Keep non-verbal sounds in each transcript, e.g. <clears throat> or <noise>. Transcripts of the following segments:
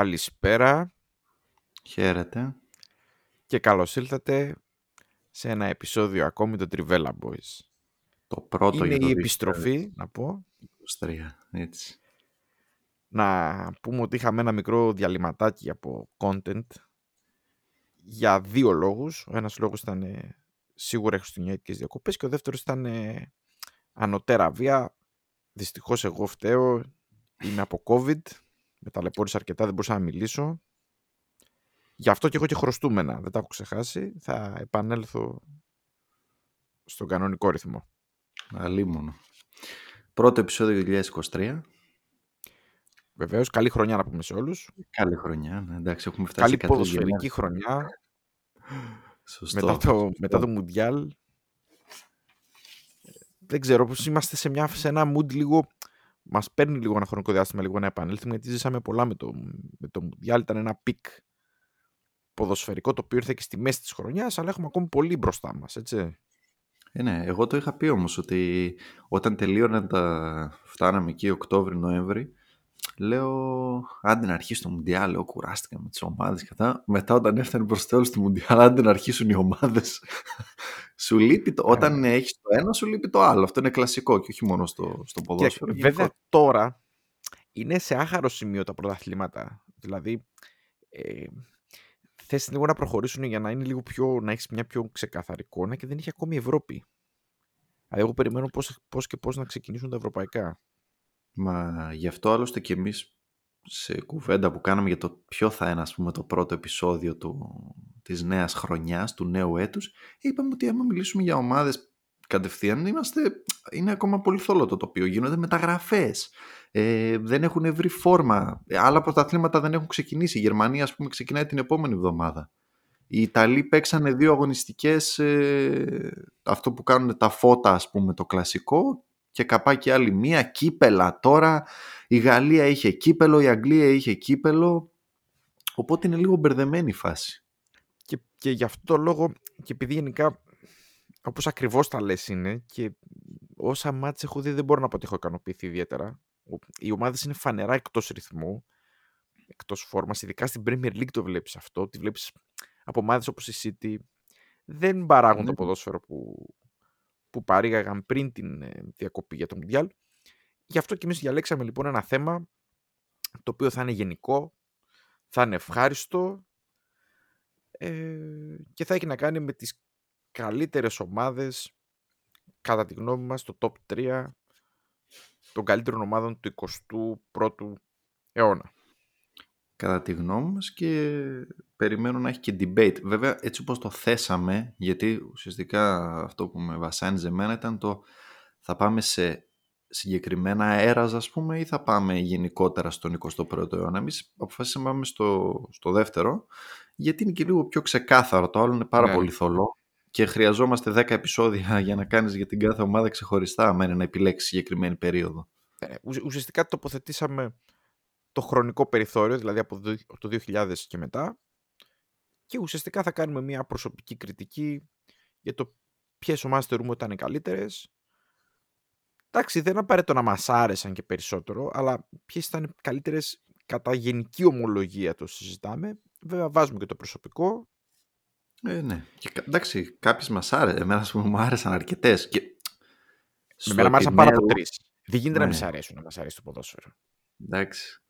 Καλησπέρα Χαίρετε. και καλώς ήλθατε σε ένα επεισόδιο ακόμη των Trivella Boys. Το πρώτο Είναι για το η επιστροφή, να πω, 2023. Έτσι. να πούμε ότι είχαμε ένα μικρό διαλυματάκι από content για δύο λόγους. Ο ένας λόγος ήταν ε, σίγουρα χριστουγεννιάτικες διακοπές και ο δεύτερος ήταν ε, ανωτέρα βία. Δυστυχώς εγώ φταίω, είμαι από COVID, με ταλαιπώρησα αρκετά, δεν μπορούσα να μιλήσω. Γι' αυτό και έχω και χρωστούμενα, δεν τα έχω ξεχάσει. Θα επανέλθω στον κανονικό ρυθμό. Αλίμονο. Πρώτο επεισόδιο 2023. Βεβαίως, καλή χρονιά να πούμε σε όλους. Καλή χρονιά. ναι, Εντάξει, έχουμε φτάσει Καλή 100 ποδοσφαιρική γενιές. χρονιά. Σωστό. μετά το, μετά το Μουντιάλ. Δεν ξέρω πώς είμαστε σε, μια, σε ένα mood λίγο... Μας παίρνει λίγο ένα χρονικό διάστημα λίγο να επανέλθουμε γιατί ζήσαμε πολλά με το, με το Μουντιάλ. Ήταν ένα peak ποδοσφαιρικό το οποίο ήρθε και στη μέση της χρονιάς αλλά έχουμε ακόμη πολύ μπροστά μας, έτσι. Ε, ναι, εγώ το είχα πει όμως ότι όταν τελείωναν τα... φτάναμε εκεί Οκτώβρη-Νοέμβρη λέω άντε να αρχίσει το Μουντιάλ, λέω κουράστηκα με τις ομάδες και αυτά. Μετά όταν έφτανε προς το τέλος του Μουντιάλ άντε να αρχίσουν οι ομάδες. Σου λείπει το... Όταν έχεις το ένα σου λείπει το άλλο. Αυτό είναι κλασικό και όχι μόνο στο, στο ποδόσφαιρο. Και, βέβαια τώρα είναι σε άχαρο σημείο τα πρωταθλήματα. Δηλαδή ε, θες λίγο να προχωρήσουν για να είναι λίγο πιο, να έχεις μια πιο ξεκαθαρή εικόνα και δεν έχει ακόμη η Ευρώπη. Δηλαδή εγώ περιμένω πώς, πώς και πώς να ξεκινήσουν τα ευρωπαϊκά. Μα γι' αυτό άλλωστε και εμείς σε κουβέντα που κάναμε για το ποιο θα είναι ας πούμε το πρώτο επεισόδιο του, της νέας χρονιάς, του νέου έτους, είπαμε ότι άμα μιλήσουμε για ομάδες κατευθείαν είμαστε, είναι ακόμα πολύ θολό το τοπίο, γίνονται μεταγραφές, ε, δεν έχουν βρει φόρμα, Ε, άλλα πρωταθλήματα δεν έχουν ξεκινήσει, η Γερμανία ας πούμε ξεκινάει την επόμενη εβδομάδα. Οι Ιταλοί παίξανε δύο αγωνιστικές, ε, αυτό που κάνουν τα φώτα ας πούμε το κλασικό και καπάκι άλλη μία, κύπελα τώρα, η Γαλλία είχε κύπελο, η Αγγλία είχε κύπελο, οπότε είναι λίγο μπερδεμένη η φάση. Και, και γι' αυτό το λόγο, και επειδή γενικά, όπως ακριβώς τα λες είναι, και όσα μάτς έχω δει δεν μπορώ να πω ότι έχω ικανοποιηθεί ιδιαίτερα. Ο- Οι ομάδες είναι φανερά εκτός ρυθμού, εκτός φόρμας, ειδικά στην Premier League το βλέπεις αυτό, τη βλέπεις από ομάδες όπως η City, δεν παράγουν το Ναι. ποδόσφαιρο που, που παρήγαγαν πριν την ε, διακοπή για το Mundial. Γι' αυτό και εμείς διαλέξαμε λοιπόν ένα θέμα το οποίο θα είναι γενικό, θα είναι ευχάριστο ε, και θα έχει να κάνει με τις καλύτερες ομάδες κατά τη γνώμη μας το top 3 των καλύτερων ομάδων του 21ου αιώνα. Κατά τη γνώμη μας και περιμένω να έχει και debate. Βέβαια έτσι όπως το θέσαμε, γιατί ουσιαστικά αυτό που με βασάνιζε εμένα ήταν το θα πάμε σε συγκεκριμένα αέρας ας πούμε ή θα πάμε γενικότερα στον 21ο αιώνα. Εμείς αποφασίσαμε να πάμε στο, στο δεύτερο γιατί είναι και λίγο πιο ξεκάθαρο. Το άλλο είναι πάρα Ναι. πολύ θολό και χρειαζόμαστε 10 επεισόδια <laughs> για να κάνεις για την κάθε ομάδα ξεχωριστά άμα είναι να επιλέξεις συγκεκριμένη περίοδο. Ε, ουσ- ουσιαστικά τοποθετήσαμε το χρονικό περιθώριο, δηλαδή από το δι- από το 2000 και μετά και ουσιαστικά θα κάνουμε μια προσωπική κριτική για το ποιες ομάδες θεωρούμε ότι ήταν οι καλύτερες. Εντάξει, δεν είναι απαραίτητο να μας άρεσαν και περισσότερο, αλλά ποιες ήταν οι καλύτερες κατά γενική ομολογία το συζητάμε. Βέβαια βάζουμε και το προσωπικό. Ε, ναι. Και, κα- εντάξει, κάποιες μας άρεσαν. Εμένα, ας πούμε, μου άρεσαν αρκετές. Και Με στο μένα μ' άρεσαν πάρα από επιμέρους- τρεις. Δεν γίνεται να Ναι. μην σ' αρέσουν να μας αρέσει το ποδόσφαιρο. Εντάξει.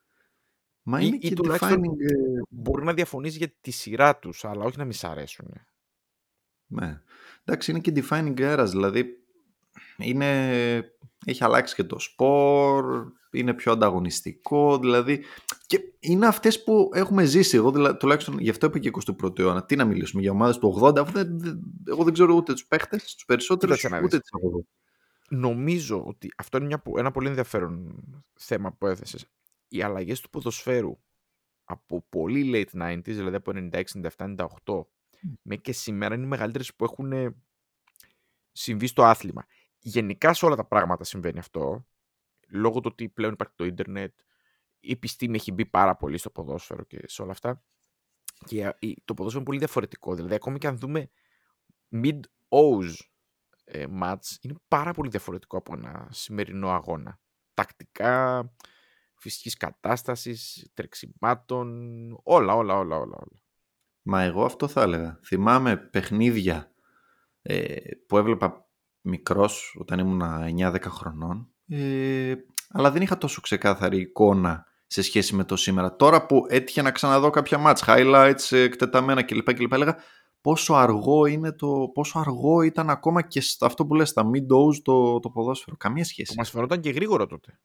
Μα Ή- είναι ή και τουλάχιστον- defining... ε, Μπορεί να διαφωνείς για τη σειρά τους, αλλά όχι να μην σ' αρέσουν. Ναι. Εντάξει, είναι και defining eras, δηλαδή είναι... έχει αλλάξει και το σπορ, είναι πιο ανταγωνιστικό, δηλαδή και είναι αυτές που έχουμε ζήσει. Εγώ δηλα- τουλάχιστον γι' αυτό είπα και 21ο αιώνα. Τι να μιλήσουμε για ομάδες του 80, αφού δεν, δεν- εγώ δεν ξέρω ούτε τους παίχτες, τους περισσότερους, Κοίταξε να δεις. ούτε τις έχω δει. Νομίζω ότι αυτό είναι μια, πο- ένα πολύ ενδιαφέρον θέμα που έθεσες. Οι αλλαγές του ποδοσφαίρου από πολύ late 90s, δηλαδή από 96, 97, 98, με και σήμερα είναι οι μεγαλύτερες που έχουν συμβεί στο άθλημα. Γενικά σε όλα τα πράγματα συμβαίνει αυτό, λόγω του ότι πλέον υπάρχει το ίντερνετ, η επιστήμη έχει μπει πάρα πολύ στο ποδόσφαιρο και σε όλα αυτά. Και το ποδόσφαιρο είναι πολύ διαφορετικό. Δηλαδή, ακόμη και αν δούμε mid-O's ε, match, είναι πάρα πολύ διαφορετικό από ένα σημερινό αγώνα. Τακτικά, φυσικής κατάστασης, τρεξιμάτων, όλα, όλα, όλα, όλα. όλα. Μα εγώ αυτό θα έλεγα. Θυμάμαι παιχνίδια ε, που έβλεπα μικρός όταν ήμουν 9-10 χρονών ε, αλλά δεν είχα τόσο ξεκάθαρη εικόνα σε σχέση με το σήμερα. Τώρα που έτυχε να ξαναδώ κάποια match, highlights, εκτεταμένα κλπ. κλπ έλεγα πόσο αργό, είναι το, πόσο αργό ήταν ακόμα και αυτό που λες, στα mid-dose το, το ποδόσφαιρο. Καμία σχέση. Μας φαινόταν και γρήγορο τότε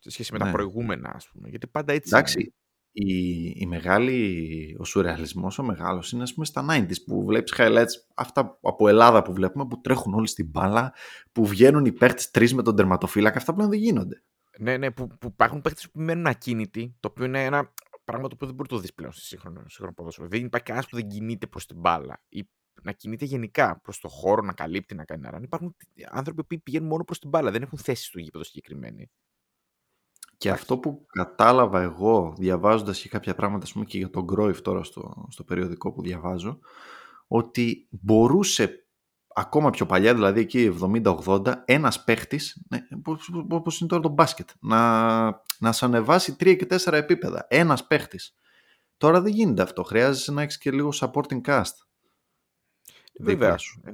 σε σχέση με τα ναι. προηγούμενα, ας πούμε. Γιατί πάντα έτσι. Εντάξει, η, η μεγάλη, ο σουρεαλισμός ο μεγάλος είναι ας πούμε στα 90s που βλέπεις highlights αυτά από Ελλάδα που βλέπουμε που τρέχουν όλοι στην μπάλα που βγαίνουν οι παίχτες τρεις με τον τερματοφύλακα αυτά πλέον δεν γίνονται. Ναι, ναι, που, που υπάρχουν παίχτες που μένουν ακίνητοι το οποίο είναι ένα πράγμα το οποίο δεν μπορεί να το δεις πλέον στη σύγχρονο, σύγχρονο ποδόσφαιρο. Δεν υπάρχει κανένας που δεν κινείται προς την μπάλα ή να κινείται γενικά προς το χώρο, να καλύπτει, να κάνει ένα Υπάρχουν άνθρωποι που πηγαίνουν μόνο προς την μπάλα, δεν έχουν θέση στο γήπεδο συγκεκριμένη. Και αυτό που κατάλαβα εγώ διαβάζοντας και κάποια πράγματα πούμε, και για τον Γκρόιφ τώρα στο, στο περιοδικό που διαβάζω ότι μπορούσε ακόμα πιο παλιά, δηλαδή εκεί 70-80, ένας παίχτης, ναι, όπως είναι τώρα το μπάσκετ, να, να σε ανεβάσει 3 και 4 επίπεδα. Ένας παίχτης. Τώρα δεν γίνεται αυτό. Χρειάζεσαι να έχεις και λίγο supporting cast. Βέβαια. Ε,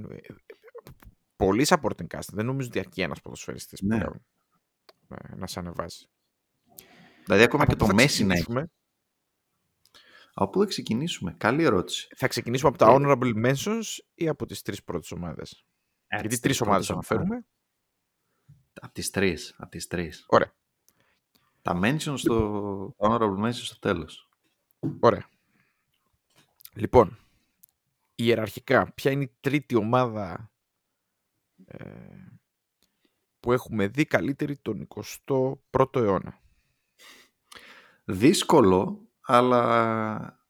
πολύ supporting cast. Δεν νομίζω ότι αρκεί ένας ποδοσφαιριστής ναι. πλέον ε, να σε ανεβάσει. Δηλαδή ακόμα και το Μέση να έχει. Από πού θα ξεκινήσουμε; Καλή ερώτηση. Θα ξεκινήσουμε από τα ε, honorable mentions ή από τις τρεις πρώτες ομάδες; Ε, Γιατί τρεις ομάδες αναφέρουμε. Από τις τρεις. Από τις τρεις. Ωραία. Τα mentions στο honorable mentions στο τέλος. Ωραία. Λοιπόν, ιεραρχικά, ποια είναι η τρίτη ομάδα ε, που έχουμε δει καλύτερη τον 21ο αιώνα; Δύσκολο, αλλά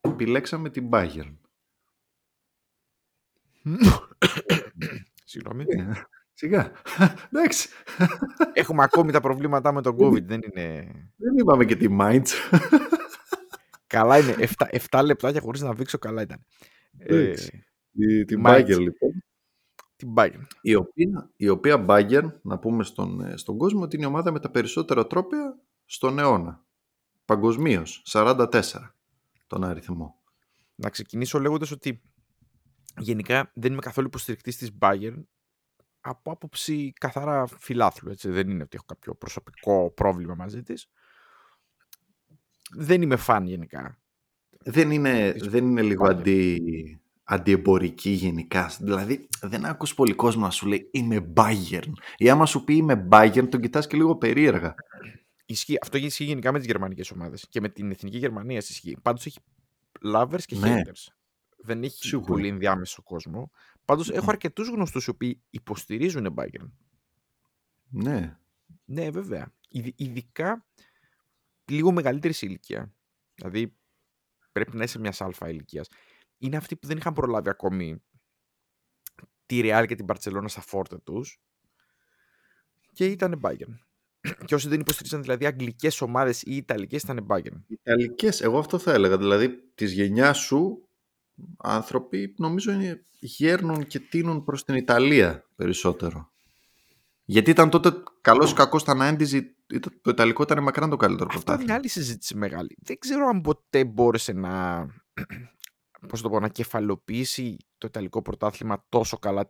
επιλέξαμε την Bayern. Συγγνώμη. Ε, σιγά. Εντάξει. Έχουμε ακόμη τα προβλήματά με τον COVID. Δεν είναι... Δεν είπαμε και τη Mainz. καλά είναι. 7, 7 λεπτάκια χωρίς να βήξω καλά ήταν. Ε, την Bayern λοιπόν. Την Bayern. Η οποία, η οποία Bayern, να πούμε στον, ε, στον κόσμο, ότι είναι η ομάδα με τα περισσότερα τρόπια στον αιώνα. Παγκοσμίως, 44 τον αριθμό. Να ξεκινήσω λέγοντας ότι γενικά δεν είμαι καθόλου υποστηρικτής της Bayern από άποψη καθαρά φιλάθλου. Έτσι. Δεν είναι ότι έχω κάποιο προσωπικό πρόβλημα μαζί της. Δεν είμαι φαν γενικά. Δεν είναι, δεν είναι λίγο αντι, αντιεμπορική γενικά. Δηλαδή δεν άκουσες πολύ κόσμο να σου λέει είμαι Bayern. Ή άμα σου πει είμαι Bayern τον κοιτάς και λίγο περίεργα. Ισχύει, αυτό ισχύει γενικά με τις γερμανικές ομάδες. Και με την εθνική Γερμανία ισχύει. Πάντως έχει lovers και ναι. haters. Δεν έχει Σίγουρα. πολύ ενδιάμεσο κόσμο. Πάντως mm. έχω αρκετούς γνωστούς οι οποίοι υποστηρίζουν Bayern. Ναι. Ναι, βέβαια. Ειδικά λίγο μεγαλύτερη ηλικία. Δηλαδή πρέπει να είσαι μιας αλφα ηλικίας. Είναι αυτοί που δεν είχαν προλάβει ακόμη τη Real και την Barcelona στα φόρτε τους και ήταν Bayern και όσοι δεν υποστηρίζαν δηλαδή αγγλικές ομάδες ή ιταλικές ήταν Bayern. Ιταλικές, εγώ αυτό θα έλεγα. Δηλαδή της γενιάς σου άνθρωποι νομίζω είναι, γέρνουν και τίνουν προς την Ιταλία περισσότερο. Γιατί ήταν τότε καλός ή κακός στα 90 το Ιταλικό ήταν μακράν το καλύτερο Αυτό είναι άλλη συζήτηση μεγάλη. Δεν ξέρω αν ποτέ μπόρεσε να, <clears throat> πώς το πω, να κεφαλαιοποιήσει το Ιταλικό πρωτάθλημα τόσο καλά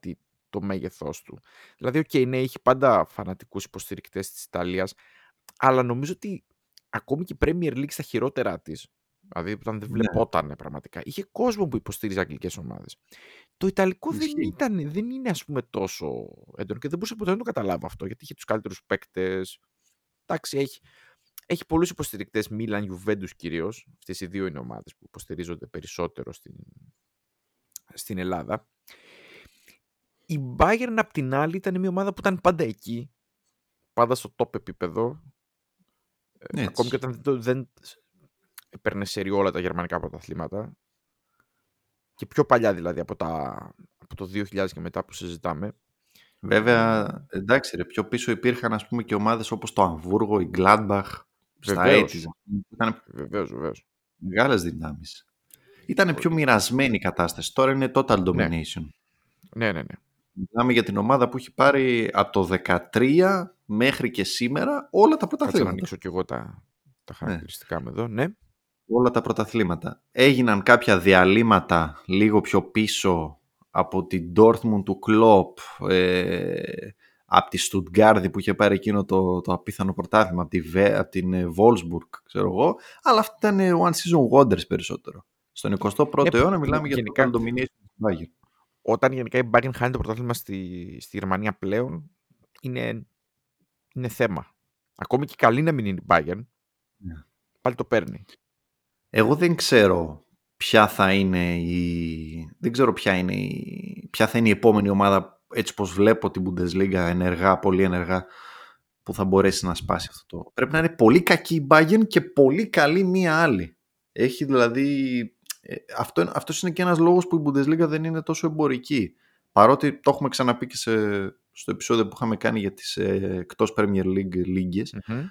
το μέγεθός του. Δηλαδή, OK, okay, ναι, έχει πάντα φανατικούς υποστηρικτές της Ιταλίας, αλλά νομίζω ότι ακόμη και η Premier League στα χειρότερά της, δηλαδή όταν δεν ναι. βλεπόταν πραγματικά, είχε κόσμο που υποστήριζε αγγλικές ομάδες. Το Ιταλικό δεν, ήταν, δεν είναι ας πούμε τόσο έντονο και δεν μπορούσα ποτέ να το καταλάβω αυτό, γιατί είχε τους καλύτερους παίκτες. Εντάξει, έχει, έχει πολλούς υποστηρικτές, Μίλαν, Ιουβέντου κυρίως. Αυτές οι δύο είναι ομάδες που υποστηρίζονται περισσότερο στην, στην Ελλάδα. Η Bayern απ' την άλλη ήταν μια ομάδα που ήταν πάντα εκεί, πάντα στο top επίπεδο. Ε, ακόμη και όταν δεν, το- δεν έπαιρνε σε όλα τα γερμανικά πρωταθλήματα. Και πιο παλιά δηλαδή από, τα, από το 2000 και μετά που συζητάμε. Βέβαια, εντάξει ρε, πιο πίσω υπήρχαν ας πούμε και ομάδες όπως το Αμβούργο, η Gladbach, στα Βεβαίως. 80's. Ήταν Βεβαίως, βεβαίως. μεγάλες δυνάμεις. Ήταν πιο μοιρασμένη η κατάσταση. Τώρα είναι total domination. Ναι, ναι, ναι. Μιλάμε για την ομάδα που έχει πάρει από το 13 μέχρι και σήμερα όλα τα Κάτσε να πρωταθλήματα. ανοίξω κι εγώ τα, τα Ναι. χαρακτηριστικά μου εδώ. Ναι. όλα τα πρωταθλήματα. Έγιναν κάποια διαλύματα λίγο πιο πίσω από την Dortmund του Klopp, ε, από τη Stuttgart που είχε πάρει εκείνο το, το απίθανο πρωτάθλημα, από, τη, Βε- από την ε, Wolfsburg, ξέρω εγώ, αλλά αυτά ήταν ε, one season wonders περισσότερο. Στον 21ο Ναι, αιώνα μιλάμε για γενικά- total domination του Bayern. Όταν γενικά η Bayern χάνει το πρωτάθλημα στη, στη Γερμανία πλέον, είναι, είναι θέμα. Ακόμη και καλή να μην είναι η Bayern, Ναι. πάλι το παίρνει. Εγώ δεν ξέρω ποια θα είναι η... Δεν ξέρω ποια, είναι η... ποια θα είναι η επόμενη ομάδα έτσι πως βλέπω την Bundesliga ενεργά, πολύ ενεργά που θα μπορέσει να σπάσει αυτό το... Πρέπει να είναι πολύ κακή η Bayern και πολύ καλή μία άλλη. Έχει δηλαδή... ε, Αυτό, αυτός είναι και ένας λόγος που η Bundesliga δεν είναι τόσο εμπορική. Παρότι το έχουμε ξαναπεί και σε, στο επεισόδιο που είχαμε κάνει για τις ε, εκτός Premier League λίγες Μμμ.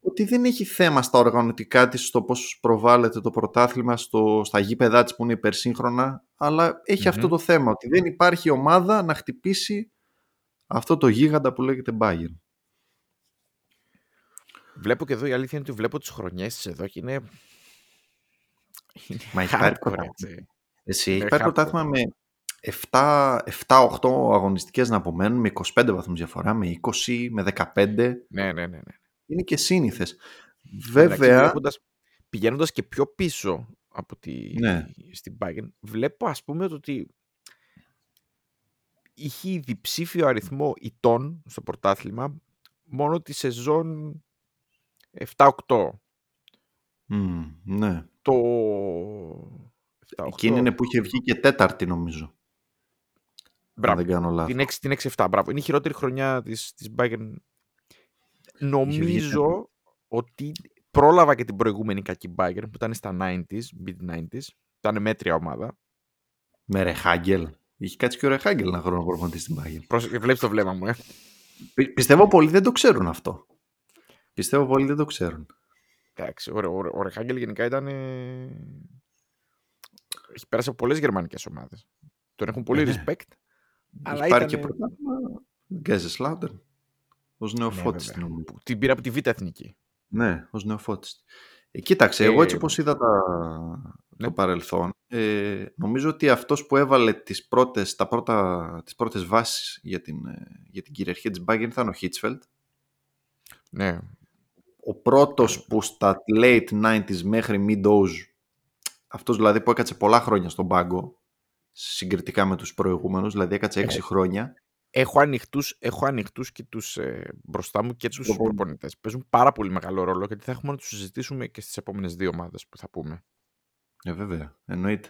ότι δεν έχει θέμα στα οργανωτικά της στο πώς προβάλλεται το πρωτάθλημα στο, στα γήπεδά της που είναι υπερσύγχρονα αλλά έχει Μμμ. αυτό το θέμα ότι δεν υπάρχει ομάδα να χτυπήσει αυτό το γίγαντα που λέγεται Bayern. Βλέπω και εδώ η αλήθεια είναι ότι βλέπω τις χρονιές της εδώ και είναι... είναι Μα έχει πάρει hardcore, πρωτάθλημα. έτσι. Εσύ Είναι έχει πάρει hardcore. πρωτάθλημα με 7-8 αγωνιστικές να απομένουν με 25 βαθμούς διαφορά, με 20, με 15 Ναι, ναι, ναι. ναι. είναι και σύνηθες. Εντάξει, Βέβαια, βλέποντας- πηγαίνοντας και πιο πίσω από τη, Ναι. στην Bayern, βλέπω ας πούμε το ότι είχε διψήφιο αριθμό ητών στο πρωτάθλημα μόνο τη σεζόν 7-8. Μμ, ναι. Το 7-8. Εκείνη είναι που είχε βγει και τέταρτη νομίζω. Αν Μπράβο. δεν κάνω λάθος. Την 6, την 6-7, μπράβο. Είναι η χειρότερη χρονιά της, της Bayern. Νομίζω ότι πρόλαβα και την προηγούμενη κακή Bayern που ήταν στα 90s, mid-90s. Ήταν μέτρια ομάδα. Με Ρεχάγκελ. Είχε κάτσει και ο Ρεχάγκελ ένα χρόνο προπονητή στην Bayern. Πρόσεχε, βλέπεις το βλέμμα μου, ε. Πι- πιστεύω πολλοί δεν το ξέρουν αυτό. Πιστεύω πολλοί δεν το ξέρουν. Εντάξει, ο, ο, ο Ρεχάγκελ γενικά ήταν... ε, Έχει πέρασει από πολλές γερμανικές ομάδες. Τον έχουν πολύ Ε, ναι. respect. Αλλά Έχει πάρει ήτανε- και πρωτάθλημα Γκέζε Σλάουτερ. Ω νεοφώτης Ναι, βέβαια. νομίζω. Που Την πήρα από τη Β' Εθνική. Ναι, ως νεοφώτης. Ε, κοίταξε, Ε, εγώ έτσι όπως είδα τα... ναι. το παρελθόν, ε, νομίζω ότι αυτός που έβαλε τις πρώτες, τα πρώτα, τις πρώτες βάσεις για την, ε, για την κυριαρχία της Bayern ήταν ο Χίτσφελτ. Ναι. Ο πρώτος που στα late 90s μέχρι mid αυτός δηλαδή που έκατσε πολλά χρόνια στον πάγκο συγκριτικά με τους προηγούμενους, δηλαδή έκατσε 6 Ε. χρόνια Έχω ανοιχτούς, έχω ανοιχτούς και τους ε, μπροστά μου και τους προπονητές. προπονητές. Παίζουν πάρα πολύ μεγάλο ρόλο γιατί θα έχουμε να τους συζητήσουμε και στις επόμενες δύο ομάδες που θα πούμε. Ε, βέβαια, εννοείται.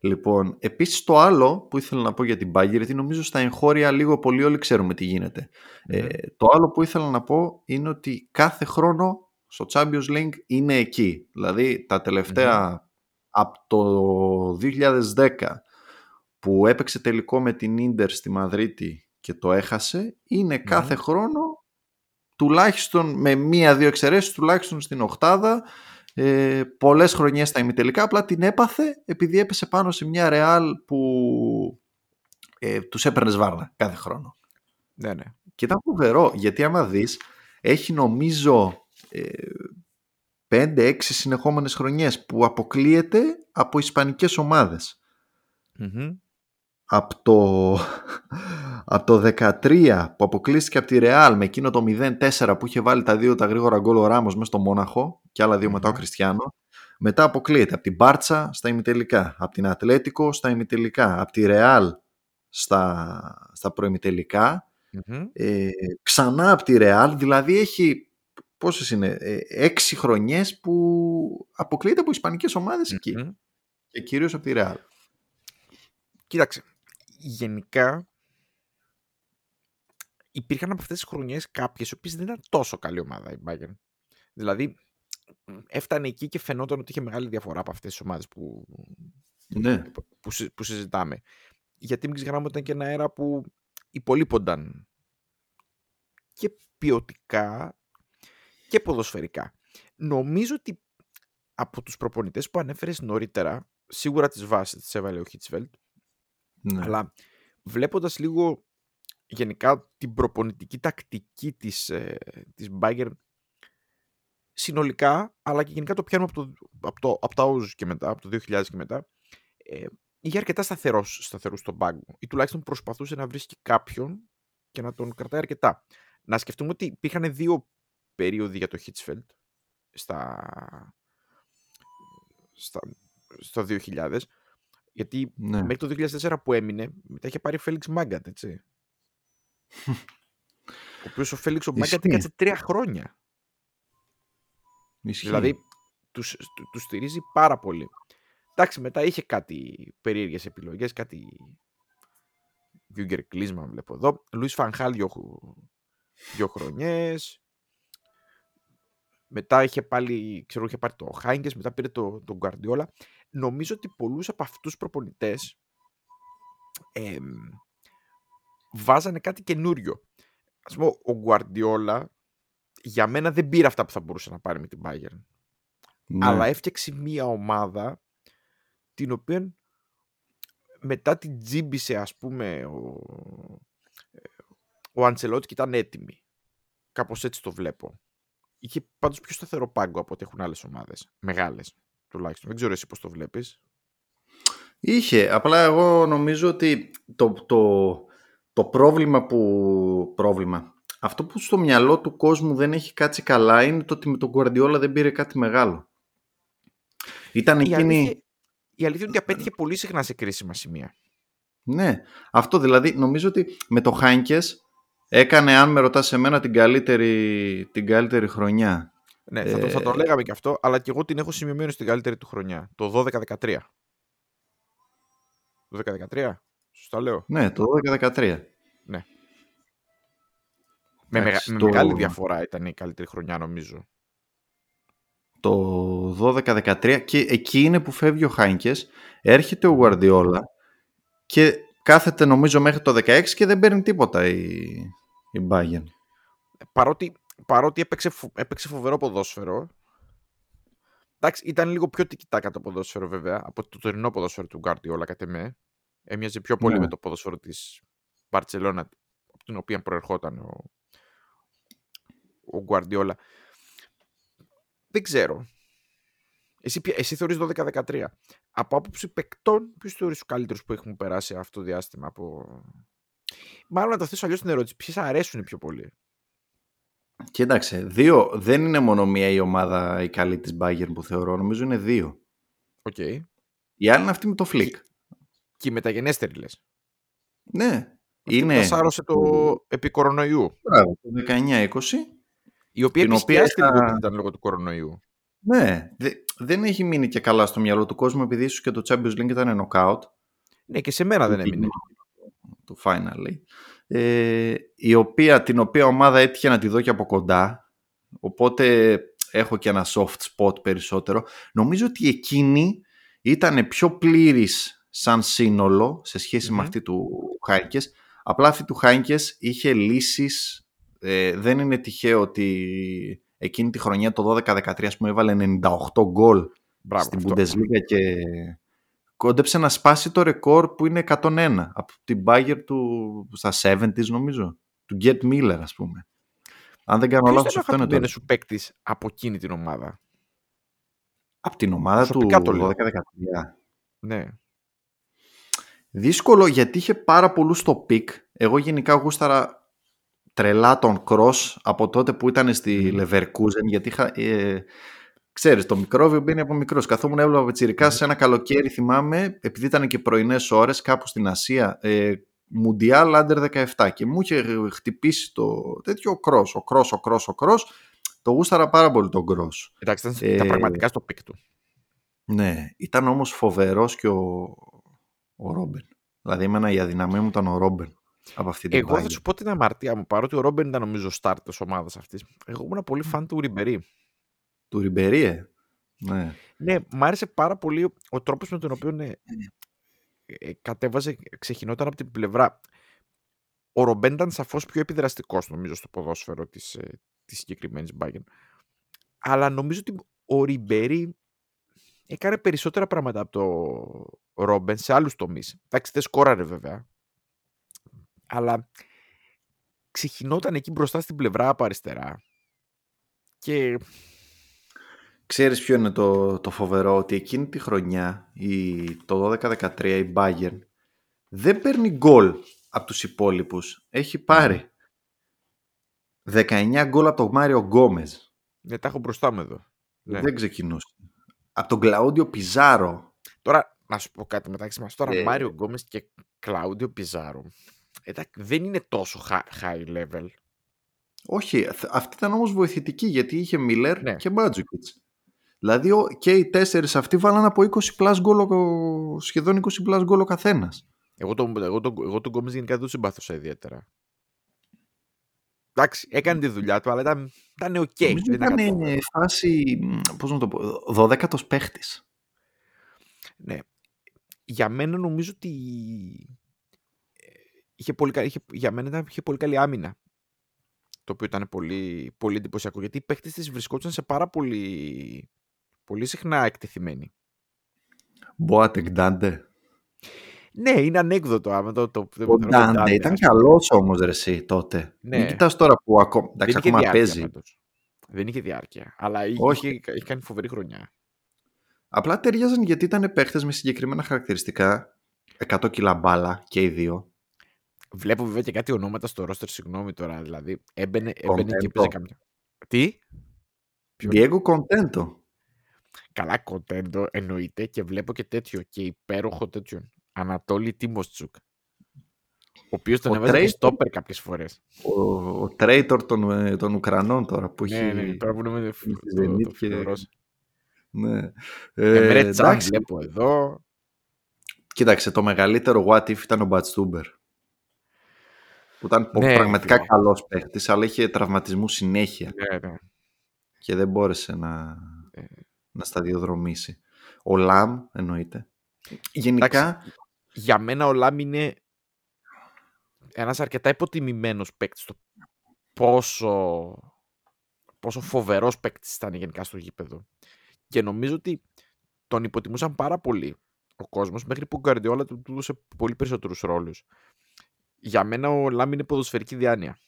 Λοιπόν, επίσης το άλλο που ήθελα να πω για την Bayern, γιατί νομίζω στα εγχώρια λίγο πολύ όλοι ξέρουμε τι γίνεται. Ε, το άλλο που ήθελα να πω είναι ότι κάθε χρόνο στο Champions League είναι εκεί. Δηλαδή τα τελευταία από το 2010 που έπαιξε τελικό με την Ίντερ στη Μαδρίτη και το έχασε, είναι κάθε χρόνο τουλάχιστον με μία-δύο εξαιρέσεις, τουλάχιστον στην οκτάδα, ε, πολλές χρονιές στα ημιτελικά, απλά την έπαθε επειδή έπεσε πάνω σε μια ρεάλ που ε, τους έπαιρνε βάρδα κάθε χρόνο. Ναι, ναι. Και ήταν φοβερό, γιατί άμα δεις, έχει νομίζω ε, 5-6 συνεχόμενες χρονιές που αποκλείεται από ισπανικές ομάδες. Μμμ. Από το, από το 13 που αποκλείστηκε από τη Ρεάλ με εκείνο το 0-4 που είχε βάλει τα δύο τα γρήγορα γκολ ο Ράμος μέσα στο Μόναχο και άλλα δύο μετά ο Μμμ. Κριστιανό. Μετά αποκλείεται από την Μπάρτσα στα ημιτελικά, από την Ατλέτικο στα ημιτελικά, από τη Ρεάλ στα, στα προημιτελικά Μμμ. ε, ξανά από τη Ρεάλ, δηλαδή έχει πόσες είναι, ε, έξι χρονιές που αποκλείεται από ισπανικές ομάδες εκεί Μμμ. και κυρίως από τη Ρεάλ. Κοίταξε, γενικά υπήρχαν από αυτές τις χρονιές κάποιες οι οποίες δεν ήταν τόσο καλή ομάδα η Bayern. Δηλαδή, έφτανε εκεί και φαινόταν ότι είχε μεγάλη διαφορά από αυτές τις ομάδες που, Ναι. που, συ- που συζητάμε. Γιατί μην ξεχνάμε ότι ήταν και ένα αέρα που υπολείπονταν και ποιοτικά και ποδοσφαιρικά. Νομίζω ότι από τους προπονητές που ανέφερες νωρίτερα, σίγουρα τις βάσεις τις έβαλε ο Χίτσβελτ, ναι. αλλά βλέποντας λίγο γενικά την προπονητική τακτική της, ε, της Bayern συνολικά, αλλά και γενικά το πιάνουμε από, το, από, το, από τα Oz και μετά, από το 2000 και μετά, ε, είχε αρκετά σταθερός, σταθερούς στον πάγκο ή τουλάχιστον προσπαθούσε να βρίσκει κάποιον και να τον κρατάει αρκετά. Να σκεφτούμε ότι υπήρχαν δύο περίοδοι για το Hitzfeld στα, στα, στο 2000 γιατί ναι. μέχρι το 2004 που έμεινε μετά είχε πάρει ο Φέλιξ Μάγκατ έτσι <laughs> ο οποίος ο Φέλιξ ο Μάγκατ Ισχύει. έκατσε τρία χρόνια Ισχύει. Δηλαδή, τους, τους, τους στηρίζει πάρα πολύ. Εντάξει, μετά είχε κάτι περίεργες επιλογές, κάτι Γιούγκερ Κλίσμα βλέπω εδώ. Λουίς Φανχάλ δύο, δύο χρονιές. Μετά είχε πάλι, ξέρω, είχε πάρει το Χάιγκες, μετά πήρε το, τον Γκουαρντιόλα. Νομίζω ότι πολλούς από αυτούς τους προπονητές εμ, βάζανε κάτι καινούριο. Ας πούμε, ο Γκουαρντιόλα για μένα δεν πήρε αυτά που θα μπορούσε να πάρει με την Bayern. ναι. Αλλά έφτιαξε μία ομάδα την οποία μετά την τζίμπησε ας πούμε ο, ο Αντσελότη και ήταν έτοιμη. Κάπως έτσι το βλέπω. Είχε πάντως πιο σταθερό πάγκο από ό,τι έχουν άλλες ομάδες. Μεγάλες τουλάχιστον. Δεν ξέρω εσύ πώς το βλέπεις. Είχε. Απλά εγώ νομίζω ότι το, το, το πρόβλημα που... Πρόβλημα. Αυτό που στο μυαλό του κόσμου δεν έχει κάτσει καλά είναι το ότι με τον Guardiola δεν πήρε κάτι μεγάλο. Ήταν Η εκείνη... αλήθεια, η αλήθεια είναι ότι απέτυχε πολύ συχνά σε κρίσιμα σημεία. Ναι, αυτό δηλαδή νομίζω ότι με το Χάινκες έκανε αν με ρωτάς εμένα την καλύτερη, την καλύτερη χρονιά. Ναι, θα, το, θα το Ε, λέγαμε και αυτό, αλλά και εγώ την έχω σημειωμένη στην καλύτερη του χρονιά. Το 12-13. Το 12-13, σωστά λέω. Ναι, το 12-13. Με, μεγα- Εντάξει, με το- μεγάλη διαφορά ήταν η καλύτερη χρονιά νομίζω. Το 12-13 και εκεί είναι που φεύγει ο Χάινκες, έρχεται ο Γουαρδιόλα και κάθεται νομίζω μέχρι το 16 και δεν παίρνει τίποτα η, η Bayern. Παρότι, παρότι έπαιξε, φο- έπαιξε φοβερό ποδόσφαιρο. Εντάξει, ήταν λίγο πιο τικιτάκα το ποδόσφαιρο βέβαια από το τωρινό ποδόσφαιρο του Γκάρντιόλα κατ' εμέ. Έμοιαζε πιο πολύ Ναι. με το ποδόσφαιρο της Μπαρτσελώνα από την οποία προερχόταν ο, ο Γκουαρντιόλα. Δεν ξέρω. Εσύ, ποια- εσύ θεωρείς 12-13. Από άποψη παικτών, ποιους θεωρείς τους καλύτερους που έχουν περάσει αυτό το διάστημα από... Μάλλον να το θέσω αλλιώς την ερώτηση. Ποιες αρέσουν πιο πολύ; Κοίταξε, δύο, δεν είναι μόνο μία η ομάδα η καλή της Bayern που θεωρώ, νομίζω είναι δύο. Οκ. Η άλλη είναι αυτή με το Flick. Και η μεταγενέστερη λες. Ναι, Αυτή είναι που τα σάρωσε το επί κορονοϊού. Μπράβο, το 19-20. Η οποία Την οποία επισκιάστηκε είχα- λίγο ότι ήταν λόγω του κορονοϊού. Ναι, δε- δεν έχει μείνει και καλά στο μυαλό του κόσμου επειδή ίσως και το Champions League ήταν knockout. Ναι, και σε μένα δεν έμεινε. Το finally. Ε, η οποία, την οποία ομάδα έτυχε να τη δω και από κοντά. Οπότε έχω και ένα soft spot περισσότερο. Νομίζω ότι εκείνη ήταν πιο πλήρης σαν σύνολο σε σχεση Μμμ. με αυτή του Χάινκες. Απλά αυτή του Χάινκες είχε λύσεις. Ε, δεν είναι τυχαίο ότι εκείνη τη χρονιά το 12-13 ας πούμε έβαλε 98 γκολ Μπράβο. στην αυτό. Bundesliga και κόντεψε να σπάσει το ρεκόρ που είναι 101 από την Bayern του στα 70s νομίζω του Gerd Müller ας πούμε αν δεν κάνω Ποιος λάθος ήταν ο αυτό είναι το αγαπημένος σου παίκτης από εκείνη την ομάδα; από την ομάδα του Προσωπικά το λέω. 12-13 Ναι. δύσκολο γιατί είχε πάρα πολλούς στο peak εγώ γενικά γούσταρα τρελά τον Kroos από τότε που ήταν στη Μμμ. Leverkusen γιατί είχα, ε, ξέρεις το μικρόβιο μπαίνει από μικρός καθόμουν έβλεπα πιτσιρικάς ένα καλοκαίρι θυμάμαι επειδή ήταν και πρωινές ώρες κάπου στην Ασία ε, Μουντιάλ Under 17 και μου είχε χτυπήσει το τέτοιο ο Kroos ο Kroos, ο Kroos, ο Kroos το γούσταρα πάρα πολύ τον Kroos Εντάξει, ήταν, Ε, ήταν πραγματικά στο peak του. ναι, ήταν όμως φοβερός και ο, ο Ρόμπεν δηλαδή εμένα η αδυναμία μου ήταν ο Ρόμπεν από αυτή την Εγώ θα Bayern. σου πω την αμαρτία μου, παρότι ο Ρόμπεν ήταν νομίζω star της ομάδας αυτής. Εγώ ήμουν πολύ φαν του Ριμπερί. Του Ριμπερίε. Ναι. Ναι, μου άρεσε πάρα πολύ ο τρόπος με τον οποίο ναι, ε, κατέβαζε, ξεχυνόταν από την πλευρά. Ο Ρομπέν ήταν σαφώς πιο επιδραστικός νομίζω στο ποδόσφαιρο της, ε, της συγκεκριμένης Bayern. Αλλά νομίζω ότι ο Ριμπέρι έκανε περισσότερα πράγματα από το Ρόμπεν σε άλλους τομείς. Εντάξει, δεν σκόραρε βέβαια. Αλλά ξεχυνόταν εκεί μπροστά στην πλευρά από αριστερά. Και Ξέρεις ποιο είναι το, το φοβερό, ότι εκείνη τη χρονιά, η, το 12-13, η Bayern δεν παίρνει γκολ από τους υπόλοιπους. Έχει πάρει 19 γκολ από τον Μάριο Γκόμεζ. δεν τα έχω μπροστά μου εδώ. Ναι. Δεν ξεκινούσε. Από τον Κλαούντιο Πιζάρο. Τώρα, να σου πω κάτι μεταξύ μας. Τώρα, Ε. Μάριο Γκόμες και Κλάουντιο Πιζάρο. Εντάξει, δεν είναι τόσο hi- high level. Όχι, αυ- αυτή ήταν όμως βοηθητική γιατί είχε Μίλερ Ναι. και Μάντζουκιτς. Δηλαδή ο- και οι τέσσερις αυτοί βάλαν από 20 plus γκολ, ο- σχεδόν 20 plus γκολ ο καθένας. Εγώ τον, εγώ τον, εγώ τον Γκόμες γενικά δεν τον συμπάθωσα ιδιαίτερα. Εντάξει, έκανε τη δουλειά του, αλλά ήταν, ήταν οκ. Νομίζω δεν ήταν ήταν κάτι- φάση, μ, πώς να το πω, 12ος παίχτης. Ναι. Για μένα νομίζω ότι ε, είχε πολύ, κα- είχε, για μένα ήταν, είχε πολύ καλή άμυνα. Το οποίο ήταν πολύ, πολύ εντυπωσιακό. Γιατί οι παίχτες της βρισκόντουσαν σε πάρα πολύ, πολύ συχνά εκτεθειμένοι. Μποάτεκ Ντάντε. Ναι, είναι ανέκδοτο. Άμα το, το, το, Ο το- Ντάντε Ντάντε, ήταν ας πούμε. καλός όμως ρε εσύ τότε. Ναι. Μην κοιτάς τώρα που ακόμα, Δεν εντάξει, είχε ακόμα διάρκεια παίζει. πάντως. Δεν είχε διάρκεια. Αλλά είχε, Όχι. είχε, είχε κάνει φοβερή χρονιά. Απλά ταιριάζαν γιατί ήταν παίχτες με συγκεκριμένα χαρακτηριστικά. 100 κιλά μπάλα και οι δύο. Βλέπω βέβαια και κάτι ονόματα στο ρόστερ, συγγνώμη τώρα. Δηλαδή, έμπαινε, έμπαινε και Κοντέντο. έπαιζε καμιά. Τι; Ποιο; Diego Contento. Καλά κοντέντο εννοείται και βλέπω και τέτοιο και υπέροχο τέτοιο. Ανατόλη Τίμοστσουκ. Ο οποίος τον Ο έβαζε και Τρέιτον. στόπερ κάποιες φορές. Ο, ο τρέιτορ των, ε, των Ουκρανών τώρα που Ναι, έχει... ναι, τώρα που είναι με με τη το, Zenit το και- φιλορός. Ναι. Ε, Ε, Εμρέ Τσάν εντάξει, βλέπω εδώ. κοίταξε, το μεγαλύτερο what if ήταν ο Μπατστούμπερ. Που ήταν Ναι, πραγματικά φίλε. καλός παίχτης, αλλά είχε τραυματισμού συνέχεια Ναι, ναι. και δεν μπόρεσε να, Ε. να σταδιοδρομήσει. Ο Λαμ εννοείται. Γενικά, Για μένα ο Λάμ είναι ένας αρκετά υποτιμημένος παίκτης στο πόσο, πόσο φοβερός παίκτης ήταν γενικά στο γήπεδο. Και νομίζω ότι τον υποτιμούσαν πάρα πολύ ο κόσμος μέχρι που ο Γκαρδιόλα του του έδωσε πολύ περισσότερους ρόλους. Για μένα ο Λάμ είναι ποδοσφαιρική διάνοια.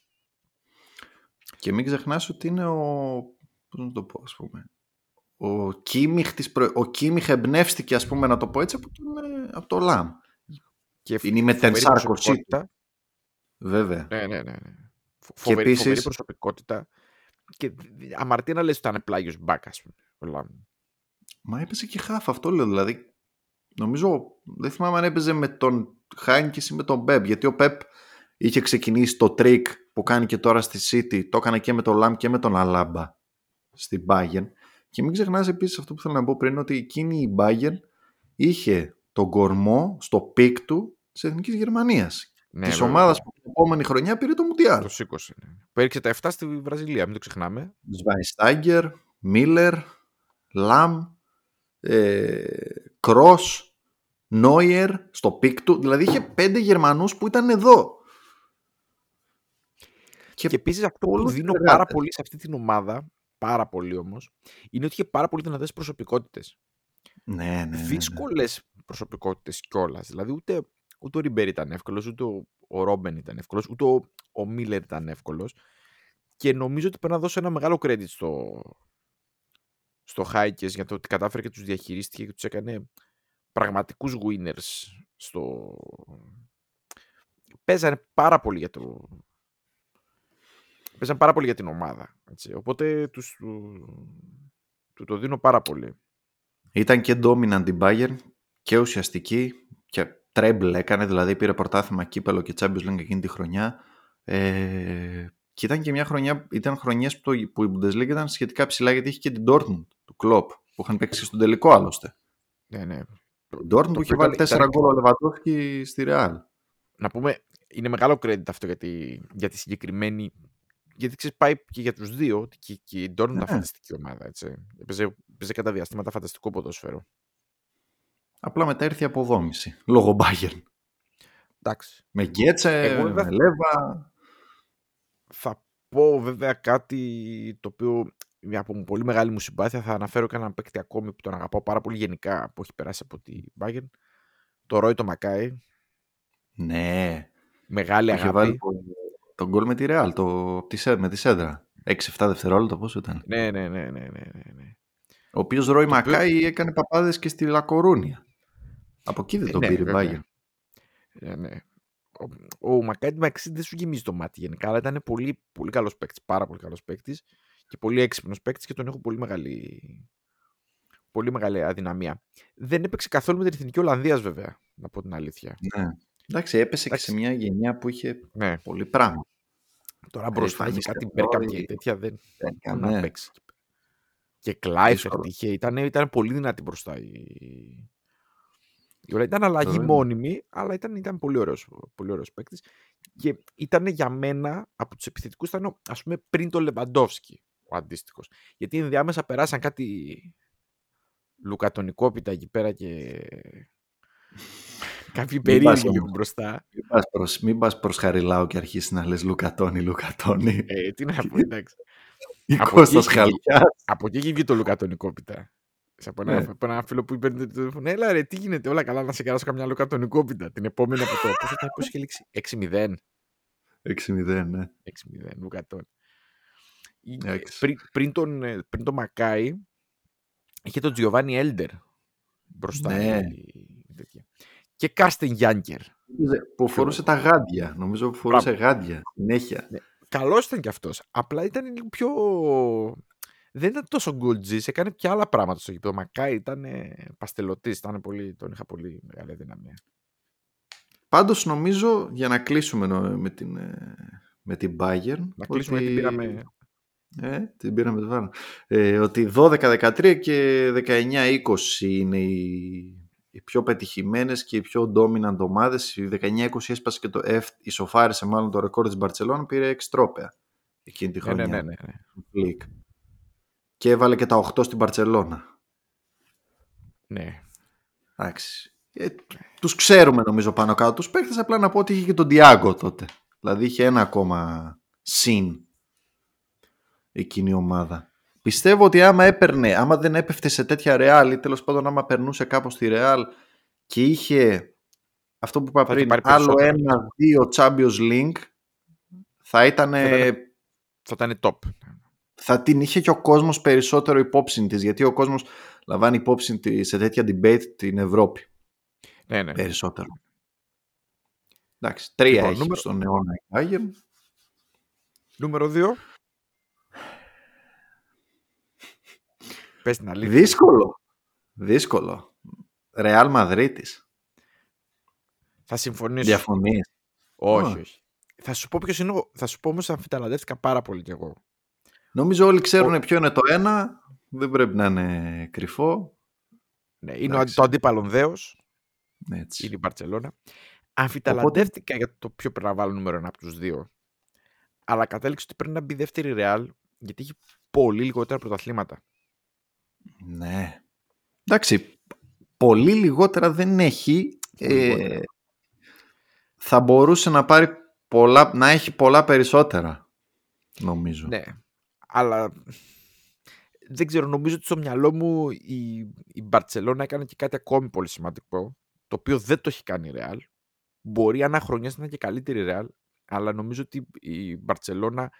και μην ξεχνάς ότι είναι ο... Πώς να το πω, ας πούμε. Ο Κίμιχ, της προ... ο Κίμιχ εμπνεύστηκε, ας πούμε, να το πω έτσι, από, τον, ε, από το Λαμ. Και Είναι η φοβερή μετενσάρκωσή του. προσωπικότητα. Βέβαια. Ναι, ναι, ναι. ναι. Φο- Φοβερή, φοβερή επίσης- προσωπικότητα. Και αμαρτία να λες ότι ήταν πλάγιος μπακ, ας πούμε. Ο Λάμ. Μα έπαιζε και χάφ, αυτό λέω. Δηλαδή, νομίζω, δεν θυμάμαι αν έπαιζε με τον Χάινκης ή με τον Πεπ. Γιατί ο Πεπ είχε ξεκινήσει το τρίκ που κάνει και τώρα στη City. Το έκανε και με τον Λαμ και με τον Αλάμπα στην Bayern. Και μην ξεχνάς επίσης αυτό που θέλω να πω πριν, ότι εκείνη η Bayern είχε τον κορμό στο peak του της Εθνικής Γερμανίας. Ναι, της βέβαια. ομάδας που την επόμενη χρονιά πήρε το Μουντιάλ. Το σήκωσε. Ναι. Που έριξε τα 7 στη Βραζιλία, μην το ξεχνάμε. Σβαϊνστάιγκερ, Μίλλερ, Λαμ, ε, Κρός, Νόιερ στο peak του. Δηλαδή είχε πέντε Γερμανούς που ήταν εδώ. Και, Και επίσης αυτό που πολλούς δίνω εργάτες. πάρα πολύ σε αυτή την ομάδα, πάρα πολύ όμως, είναι ότι είχε πάρα πολύ δυνατές προσωπικότητες. Ναι, ναι, ναι, ναι. Δύσκολες προσωπικότητες κιόλας. Δηλαδή ούτε, ούτε ο Ριμπέρ ήταν εύκολος, ούτε ο, ο Ρόμπεν ήταν εύκολος, ούτε ο, ο Μίλλερ ήταν εύκολος. Και νομίζω ότι πρέπει να δώσω ένα μεγάλο credit στο, στο Χάικες για το ότι κατάφερε και τους διαχειρίστηκε και τους έκανε πραγματικούς winners στο... Παίζανε πάρα πολύ για το... Παίζανε πάρα πολύ για την ομάδα. Έτσι. Οπότε τους, του, του το δίνω πάρα πολύ. Ήταν και dominant η Bayern και ουσιαστική και treble έκανε, δηλαδή πήρε πρωτάθλημα κύπελο και Champions League εκείνη τη χρονιά. Ε, και ήταν και μια χρονιά, ήταν χρονιές που, το, που η Bundesliga ήταν σχετικά ψηλά γιατί είχε και την Dortmund του Klopp που είχαν παίξει στον τελικό άλλωστε. Ναι, ναι. Η Dortmund που είχε ήταν- βάλει ήταν- 4 γκολ ο Λεβαντόφσκι στη Real. Να πούμε, είναι μεγάλο credit αυτό για τη, για τη συγκεκριμένη γιατί ξέρεις πάει και για τους δύο και, και η Dortmund Ναι. φανταστική ομάδα, έτσι. Παίζε, παίζε κατά διαστήματα φανταστικό ποδόσφαιρο. Απλά μετά ήρθε η αποδόμηση. Λόγω Bayern. Εντάξει. Με Γκέτσε, Εγώ, βέβαια, με Λέβα. Θα πω βέβαια κάτι το οποίο μια από πολύ μεγάλη μου συμπάθεια θα αναφέρω και έναν παίκτη ακόμη που τον αγαπάω πάρα πολύ γενικά που έχει περάσει από τη Bayern. Το Ρόι το Μακάι. Ναι. Μεγάλη Είχε αγάπη. βάλει το- τον γκολ με τη Ρεάλ, το, από τη Σέ- με τη Σέντρα. 6-7 δευτερόλεπτα πόσο ήταν; Ναι, ναι, ναι, ναι, ναι, ναι, ναι. Ο οποίος Ρόι Το οποίο- Μακάη έκανε παπάδες και στη Λακορούνια. Από εκεί δεν Ε, τον ναι, πήρε η βέβαια. Bayern. Ε, ναι. Ο, ο Μακάι μεταξύ δεν σου γεμίζει το μάτι γενικά, αλλά ήταν πολύ, πολύ καλός παίκτης. Πάρα πολύ καλός παίκτης και πολύ έξυπνος παίκτης και τον έχω πολύ μεγάλη, πολύ μεγάλη αδυναμία. Δεν έπαιξε καθόλου με την εθνική Ολλανδίας, βέβαια, να πω την αλήθεια. Ναι. Εντάξει, έπεσε Εντάξει. και σε μια γενιά που είχε Ναι, πολύ πράγμα. τώρα μπροστά είχε εμείς κάτι εδώ, Μπέρκαμ και η- τέτοια δεν Έκανε, μπορεί να ναι. παίξει. Και Κλάιφερτ Δύσκολο. είχε, ήταν, ήταν πολύ δυνατή μπροστά. Η, η Ολλανδία ήταν αλλαγή Βέβαια. μόνιμη, αλλά ήταν, ήταν πολύ ωραίος, πολύ ωραίος παίκτης. Και ήταν για μένα, από τους επιθετικούς, ήταν ο- ας πούμε πριν το Λεβαντόφσκι, ο αντίστοιχος. Γιατί ενδιάμεσα περάσαν κάτι λουκατονικόπιτα εκεί πέρα και κάποιοι Μην περίεργοι πας λίγο όμως. μπροστά. Μην πας προς, μην πας προς Χαριλάου και αρχίσεις να λες Λουκατόνι, Λουκατόνι. Ε, τι να πω, <laughs> εντάξει. Ή από Κώστας εκεί- Χαλκιάς. Από εκεί έχει βγει το λουκατονικόπιτα. Σε από, ένα, Ναι. από ένα φίλο που παίρνει το τηλέφωνο. Έλα ρε, τι γίνεται, όλα καλά να σε κεράσω καμιά λουκατονικόπιτα. Την επόμενη από το. Πώς ήταν, πώ είχε λήξει; 6-0. 6-0, ναι. 6-0, λουκατόν. Η- Εντάξει. Πριν, πριν, τον, ε, πριν τον Μακάι, είχε τον Τζιοβάνι Έλντερ μπροστά. Ναι. η- η τέτοια. Και Κάρστεν Γιάνκερ. Που φορούσε τα γάντια. Νομίζω που φορούσε γάντια. Συνέχεια. Καλός ήταν κι αυτός. Απλά ήταν λίγο πιο. Δεν ήταν τόσο γκολτζή, έκανε και άλλα πράγματα στο γήπεδο. Ο Μακάι ήταν παστελωτής, ήταν πολύ... τον είχα πολύ μεγάλη δυναμία. Πάντως νομίζω, για να κλείσουμε νο- με την, ε, με την Bayern... Να κλείσουμε γιατί πήραμε. Ε, την πήραμε τη βάρα. Ε, ότι 12-13 και 19-20 είναι οι, οι πιο πετυχημένες και οι πιο dominant ομάδες. Η 19-20 έσπασε και το F, ισοφάρισε μάλλον το ρεκόρ της Μπαρτσελώνα, πήρε 6 τρόπαια εκείνη τη Ναι, ναι, χρονιά. ναι, ναι, ναι. Φλικ. Και έβαλε και τα 8 στην Μπαρτσελώνα. ναι. Εντάξει. Ε, τους ξέρουμε νομίζω πάνω κάτω τους παίχτες, απλά να πω ότι είχε και τον Διάγκο τότε. Δηλαδή είχε ένα ακόμα συν εκείνη η ομάδα. Πιστεύω ότι άμα έπαιρνε, άμα δεν έπεφτε σε τέτοια ρεάλ ή τέλος πάντων άμα περνούσε κάπως στη ρεάλ και είχε αυτό που είπα Θα είχε πριν, πάρει άλλο περισσότερα. ένα-δύο Champions League θα ήταν, Θα ήταν- Θα ήταν top. θα την είχε και ο κόσμος περισσότερο υπόψη της γιατί ο κόσμος λαμβάνει υπόψη της σε τέτοια debate την Ευρώπη. Ναι, ναι. Περισσότερο. Εντάξει, τρία Λοιπόν, έχει νούμερο- στον αιώνα η Bayern. Νούμερο 2. Πες την αλήθεια. Δύσκολο. Δύσκολο. Ρεάλ Μαδρίτης. Θα συμφωνήσω. Διαφωνείς. Όχι, Α. όχι. Θα σου πω ποιος είναι ο... Θα σου πω όμως αμφιταλαντεύτηκα πάρα πολύ κι εγώ. Νομίζω όλοι ξέρουν ποιο είναι το ένα. Δεν πρέπει να είναι κρυφό. Ναι, είναι ο, Εντάξει. το αντίπαλον δέος. Έτσι. Είναι η Μπαρτσελώνα. Αμφιταλαντεύτηκα για το ποιο πρέπει να βάλω νούμερο ένα από τους δύο. Αλλά κατέληξε ότι πρέπει να μπει δεύτερη Ρεάλ γιατί έχει πολύ λιγότερα πρωταθλήματα. Ναι. Εντάξει, πολύ λιγότερα δεν έχει. Πολύ Ε, λιγότερα. θα μπορούσε να πάρει πολλά, να έχει πολλά περισσότερα. Νομίζω. Ναι, αλλά δεν ξέρω, νομίζω ότι στο μυαλό μου η, η Μπαρτσελώνα έκανε και κάτι ακόμη πολύ σημαντικό, το οποίο δεν το έχει κάνει η Ρεάλ. Μπορεί ανά χρονιές να είναι και καλύτερη η Ρεάλ, αλλά νομίζω ότι η Μπαρτσελώνα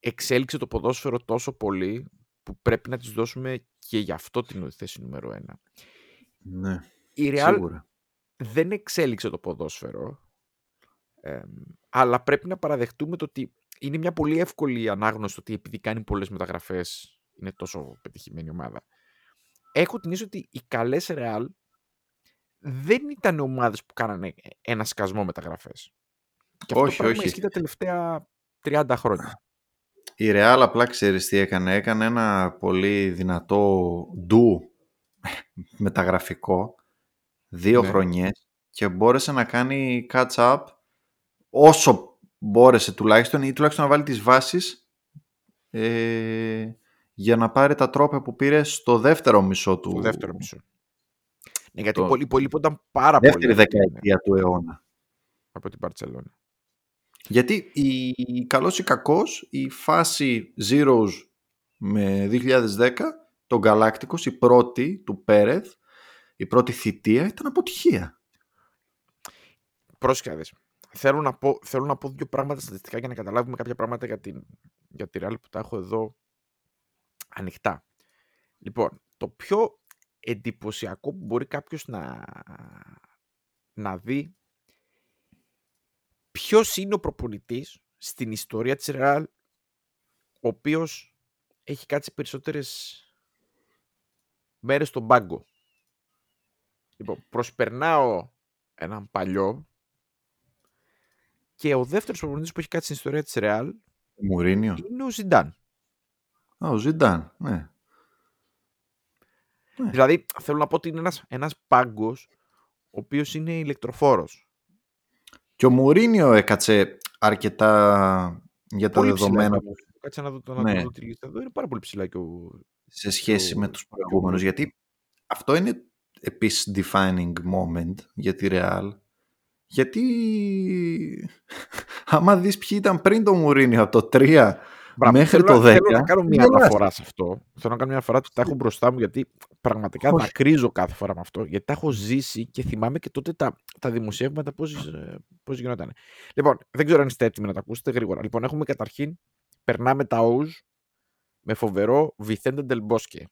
εξέλιξε το ποδόσφαιρο τόσο πολύ που πρέπει να της δώσουμε και γι' αυτό την θέση νούμερο ένα. Ναι, Η Ρεάλ σίγουρα. δεν εξέλιξε το ποδόσφαιρο, ε, αλλά πρέπει να παραδεχτούμε το ότι είναι μια πολύ εύκολη ανάγνωση το ότι επειδή κάνει πολλές μεταγραφές είναι τόσο πετυχημένη ομάδα. Έχω την αίσθηση ότι οι καλές Ρεάλ δεν ήταν ομάδες που κάνανε ένα σκασμό μεταγραφές. Και αυτό Όχι, το πράγμα όχι. ισχύει τα τελευταία 30 χρόνια. Η Real απλά ξέρεις τι έκανε. Έκανε ένα πολύ δυνατό ντου μεταγραφικό δύο Ναι. χρονιές και μπόρεσε να κάνει catch up όσο μπόρεσε τουλάχιστον ή τουλάχιστον να βάλει τις βάσεις ε, για να πάρει τα τρόπια που πήρε στο δεύτερο μισό του. Το δεύτερο μισό. Ναι, γιατί Το- πολύ, υπόλοιπο ήταν πάρα Δεύτερη πολύ. δεκαετία του αιώνα. Από την Παρσελόνα. Γιατί η καλός ή κακός η φάση Zeros με 2010 τον Galacticos, η πρώτη του Πέρεθ, η πρώτη θητεία ήταν αποτυχία. Πρόσεχε να δεις. Θέλω να, πω, θέλω να πω δύο πράγματα στατιστικά για να καταλάβουμε κάποια πράγματα για, την, για τη Real που τα έχω εδώ ανοιχτά. Λοιπόν, το πιο εντυπωσιακό που μπορεί κάποιος να, να δει ποιος είναι ο προπονητής στην ιστορία της Real ο οποίος έχει κάτσει περισσότερες μέρες στον πάγκο. Λοιπόν, προσπερνάω έναν παλιό και ο δεύτερος προπονητής που έχει κάτσει στην ιστορία της Real Μουρίνιο. είναι ο Ζιντάν. Α, ο Ζιντάν, ναι. Ναι. Δηλαδή, θέλω να πω ότι είναι ένας, ένας πάγκος ο οποίος είναι ηλεκτροφόρος. Και ο Μουρίνιο έκατσε αρκετά για τα Πολύ ψηλά δεδομένα πάντως. Κάτσε να δω, το- να Ναι. δω τη λίστα εδώ. Είναι πάρα πολύ ψηλά και ο... σε σχέση το- με τους προηγούμενους. Γιατί αυτό είναι επίσης defining moment για τη Real. Γιατί <laughs> άμα δεις ποιοι ήταν πριν το Μουρίνιο από το 3 Μπράβο, μέχρι θέλω το να- 10. Θέλω να κάνω μια γελάς. αναφορά σε αυτό. Θέλω να κάνω μια αναφορά, τα έχω μπροστά μου γιατί πραγματικά Όχι. δακρύζω κάθε φορά με αυτό. Γιατί τα έχω ζήσει και θυμάμαι και τότε τα, τα δημοσιεύματα πώς, ε, πώς γινόταν. Λοιπόν, δεν ξέρω αν είστε έτοιμοι να τα ακούσετε γρήγορα. Λοιπόν, έχουμε καταρχήν, περνάμε τα O's με φοβερό Βιθέντε Ντελμπόσκε.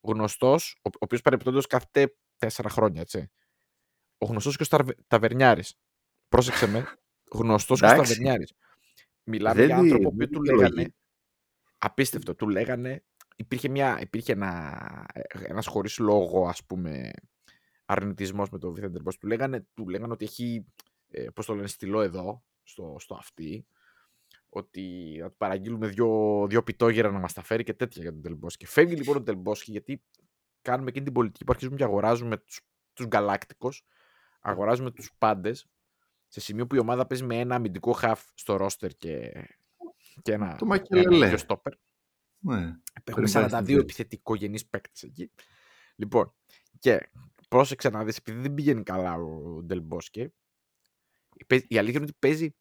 Γνωστός, ο, ο οποίος παρεπιπτόντω κάθεται τέσσερα χρόνια, έτσι. Ο γνωστός και ο Ταβερνιάρης. Πρόσεξε με. Γνωστός και ο Εντάξει. Ταβερνιάρη. Μιλάμε Δεν για τη- άνθρωπο που δεν του τη λέγανε. λογική. Απίστευτο. Του λέγανε. Υπήρχε, μια, υπήρχε ένα, ένας χωρίς λόγο, ας πούμε, αρνητισμός με το Βιθέντερ Μπος. Του λέγανε, του λέγανε ότι έχει, ε, πώς το λένε, στυλό εδώ, στο, στο αυτί, ότι θα του παραγγείλουμε δύο, δύο πιτόγερα να μας τα φέρει και τέτοια για τον Τελμπόσκι. Και φεύγει λοιπόν ο Τελμπόσκι γιατί κάνουμε εκείνη την πολιτική που αρχίζουμε και αγοράζουμε τους, τους γκαλάκτικος, αγοράζουμε τους πάντες, σε σημείο που η ομάδα παίζει με ένα αμυντικό χαφ στο ρόστερ και, και ένα, Το ένα Μακελελέ. δύο στόπερ. Ναι. Έχουμε Πριν πάει 42 στην επιθετικογενείς παίκτες εκεί. Λοιπόν, και πρόσεξε να δεις, επειδή δεν πηγαίνει καλά ο Ντελμπόσκε, παί- η αλήθεια είναι ότι παίζει...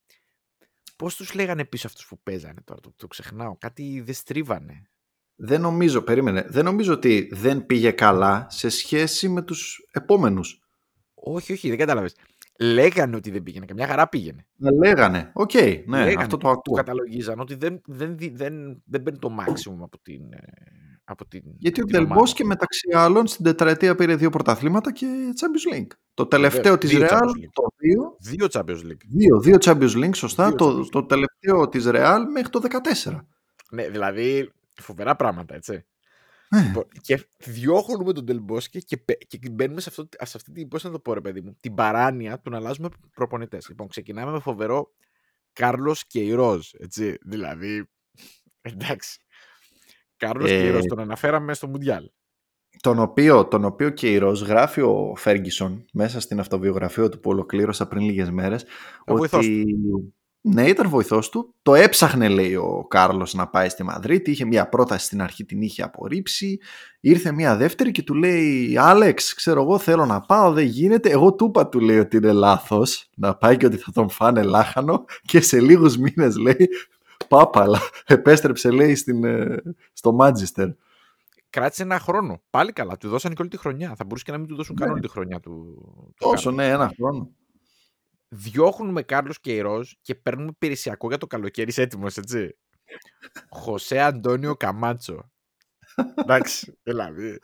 Πώς τους λέγανε πίσω αυτούς που παίζανε τώρα, το, το ξεχνάω. Κάτι δεν στρίβανε. Δεν νομίζω, περίμενε, δεν νομίζω ότι δεν πήγε καλά σε σχέση με τους επόμενους. Όχι, όχι, δεν κατάλαβες. Λέγανε ότι δεν πήγαινε, μια χαρά πήγαινε. Να λέγανε, οκ, ναι, Λέγανε, αυτό το του ακούω. καταλογίζαν ότι δεν, δεν, δι- δεν, δεν παίρνει το maximum από την, ε, από την Γιατί ο την ομάδα. Ντελ Μπόσκε μεταξύ άλλων στην τετραετία πήρε δύο πρωταθλήματα και Champions League. Το τελευταίο Βεβαίως, της δύο Real, Champions League. το δύο, Δύο Champions League. δύο, δύο Champions League, σωστά, Δύο το, Champions League. το τελευταίο της Real μέχρι το 14. Ναι, δηλαδή φοβερά πράγματα, έτσι. Ε, Λοιπόν, και διώχνουμε τον Τελμπόσκε και, πε- και μπαίνουμε σε, αυτό, σε αυτή την, πώς να το πω ρε παιδί μου, την παράνοια του να αλλάζουμε προπονητές. Λοιπόν, ξεκινάμε με φοβερό Κάρλος Κεϊρόζ, έτσι, δηλαδή, εντάξει. Κάρλος Ε, Κεϊρόζ, τον αναφέραμε στο Μουντιάλ. τον οποίο, τον οποίο και η Ροζ γράφει ο Φέργισον μέσα στην αυτοβιογραφία του που ολοκλήρωσα πριν λίγες μέρες Ο βοηθός ότι ναι ήταν βοηθός του το έψαχνε λέει ο Κάρλος να πάει στη Μαδρίτη είχε μια πρόταση στην αρχή την είχε απορρίψει ήρθε μια δεύτερη και του λέει Άλεξ ξέρω εγώ θέλω να πάω δεν γίνεται εγώ του είπα του λέει ότι είναι λάθος να πάει και ότι θα τον φάνε λάχανο και σε λίγους μήνες λέει πάπαλα επέστρεψε λέει στην, ε, στο Μάντζιστερ κράτησε ένα χρόνο. Πάλι καλά, του δώσαν και όλη τη χρονιά. Θα μπορούσε και να μην του δώσουν καν Ναι. όλη τη χρονιά του. του τόσο Κάρλος. ναι ένα χρόνο διώχνουμε Κάρλος Κεϊρός και παίρνουμε υπηρεσιακό για το καλοκαίρι είσαι έτοιμος, έτσι; Χωσέ Αντώνιο Καμάτσο. Εντάξει, δηλαδή.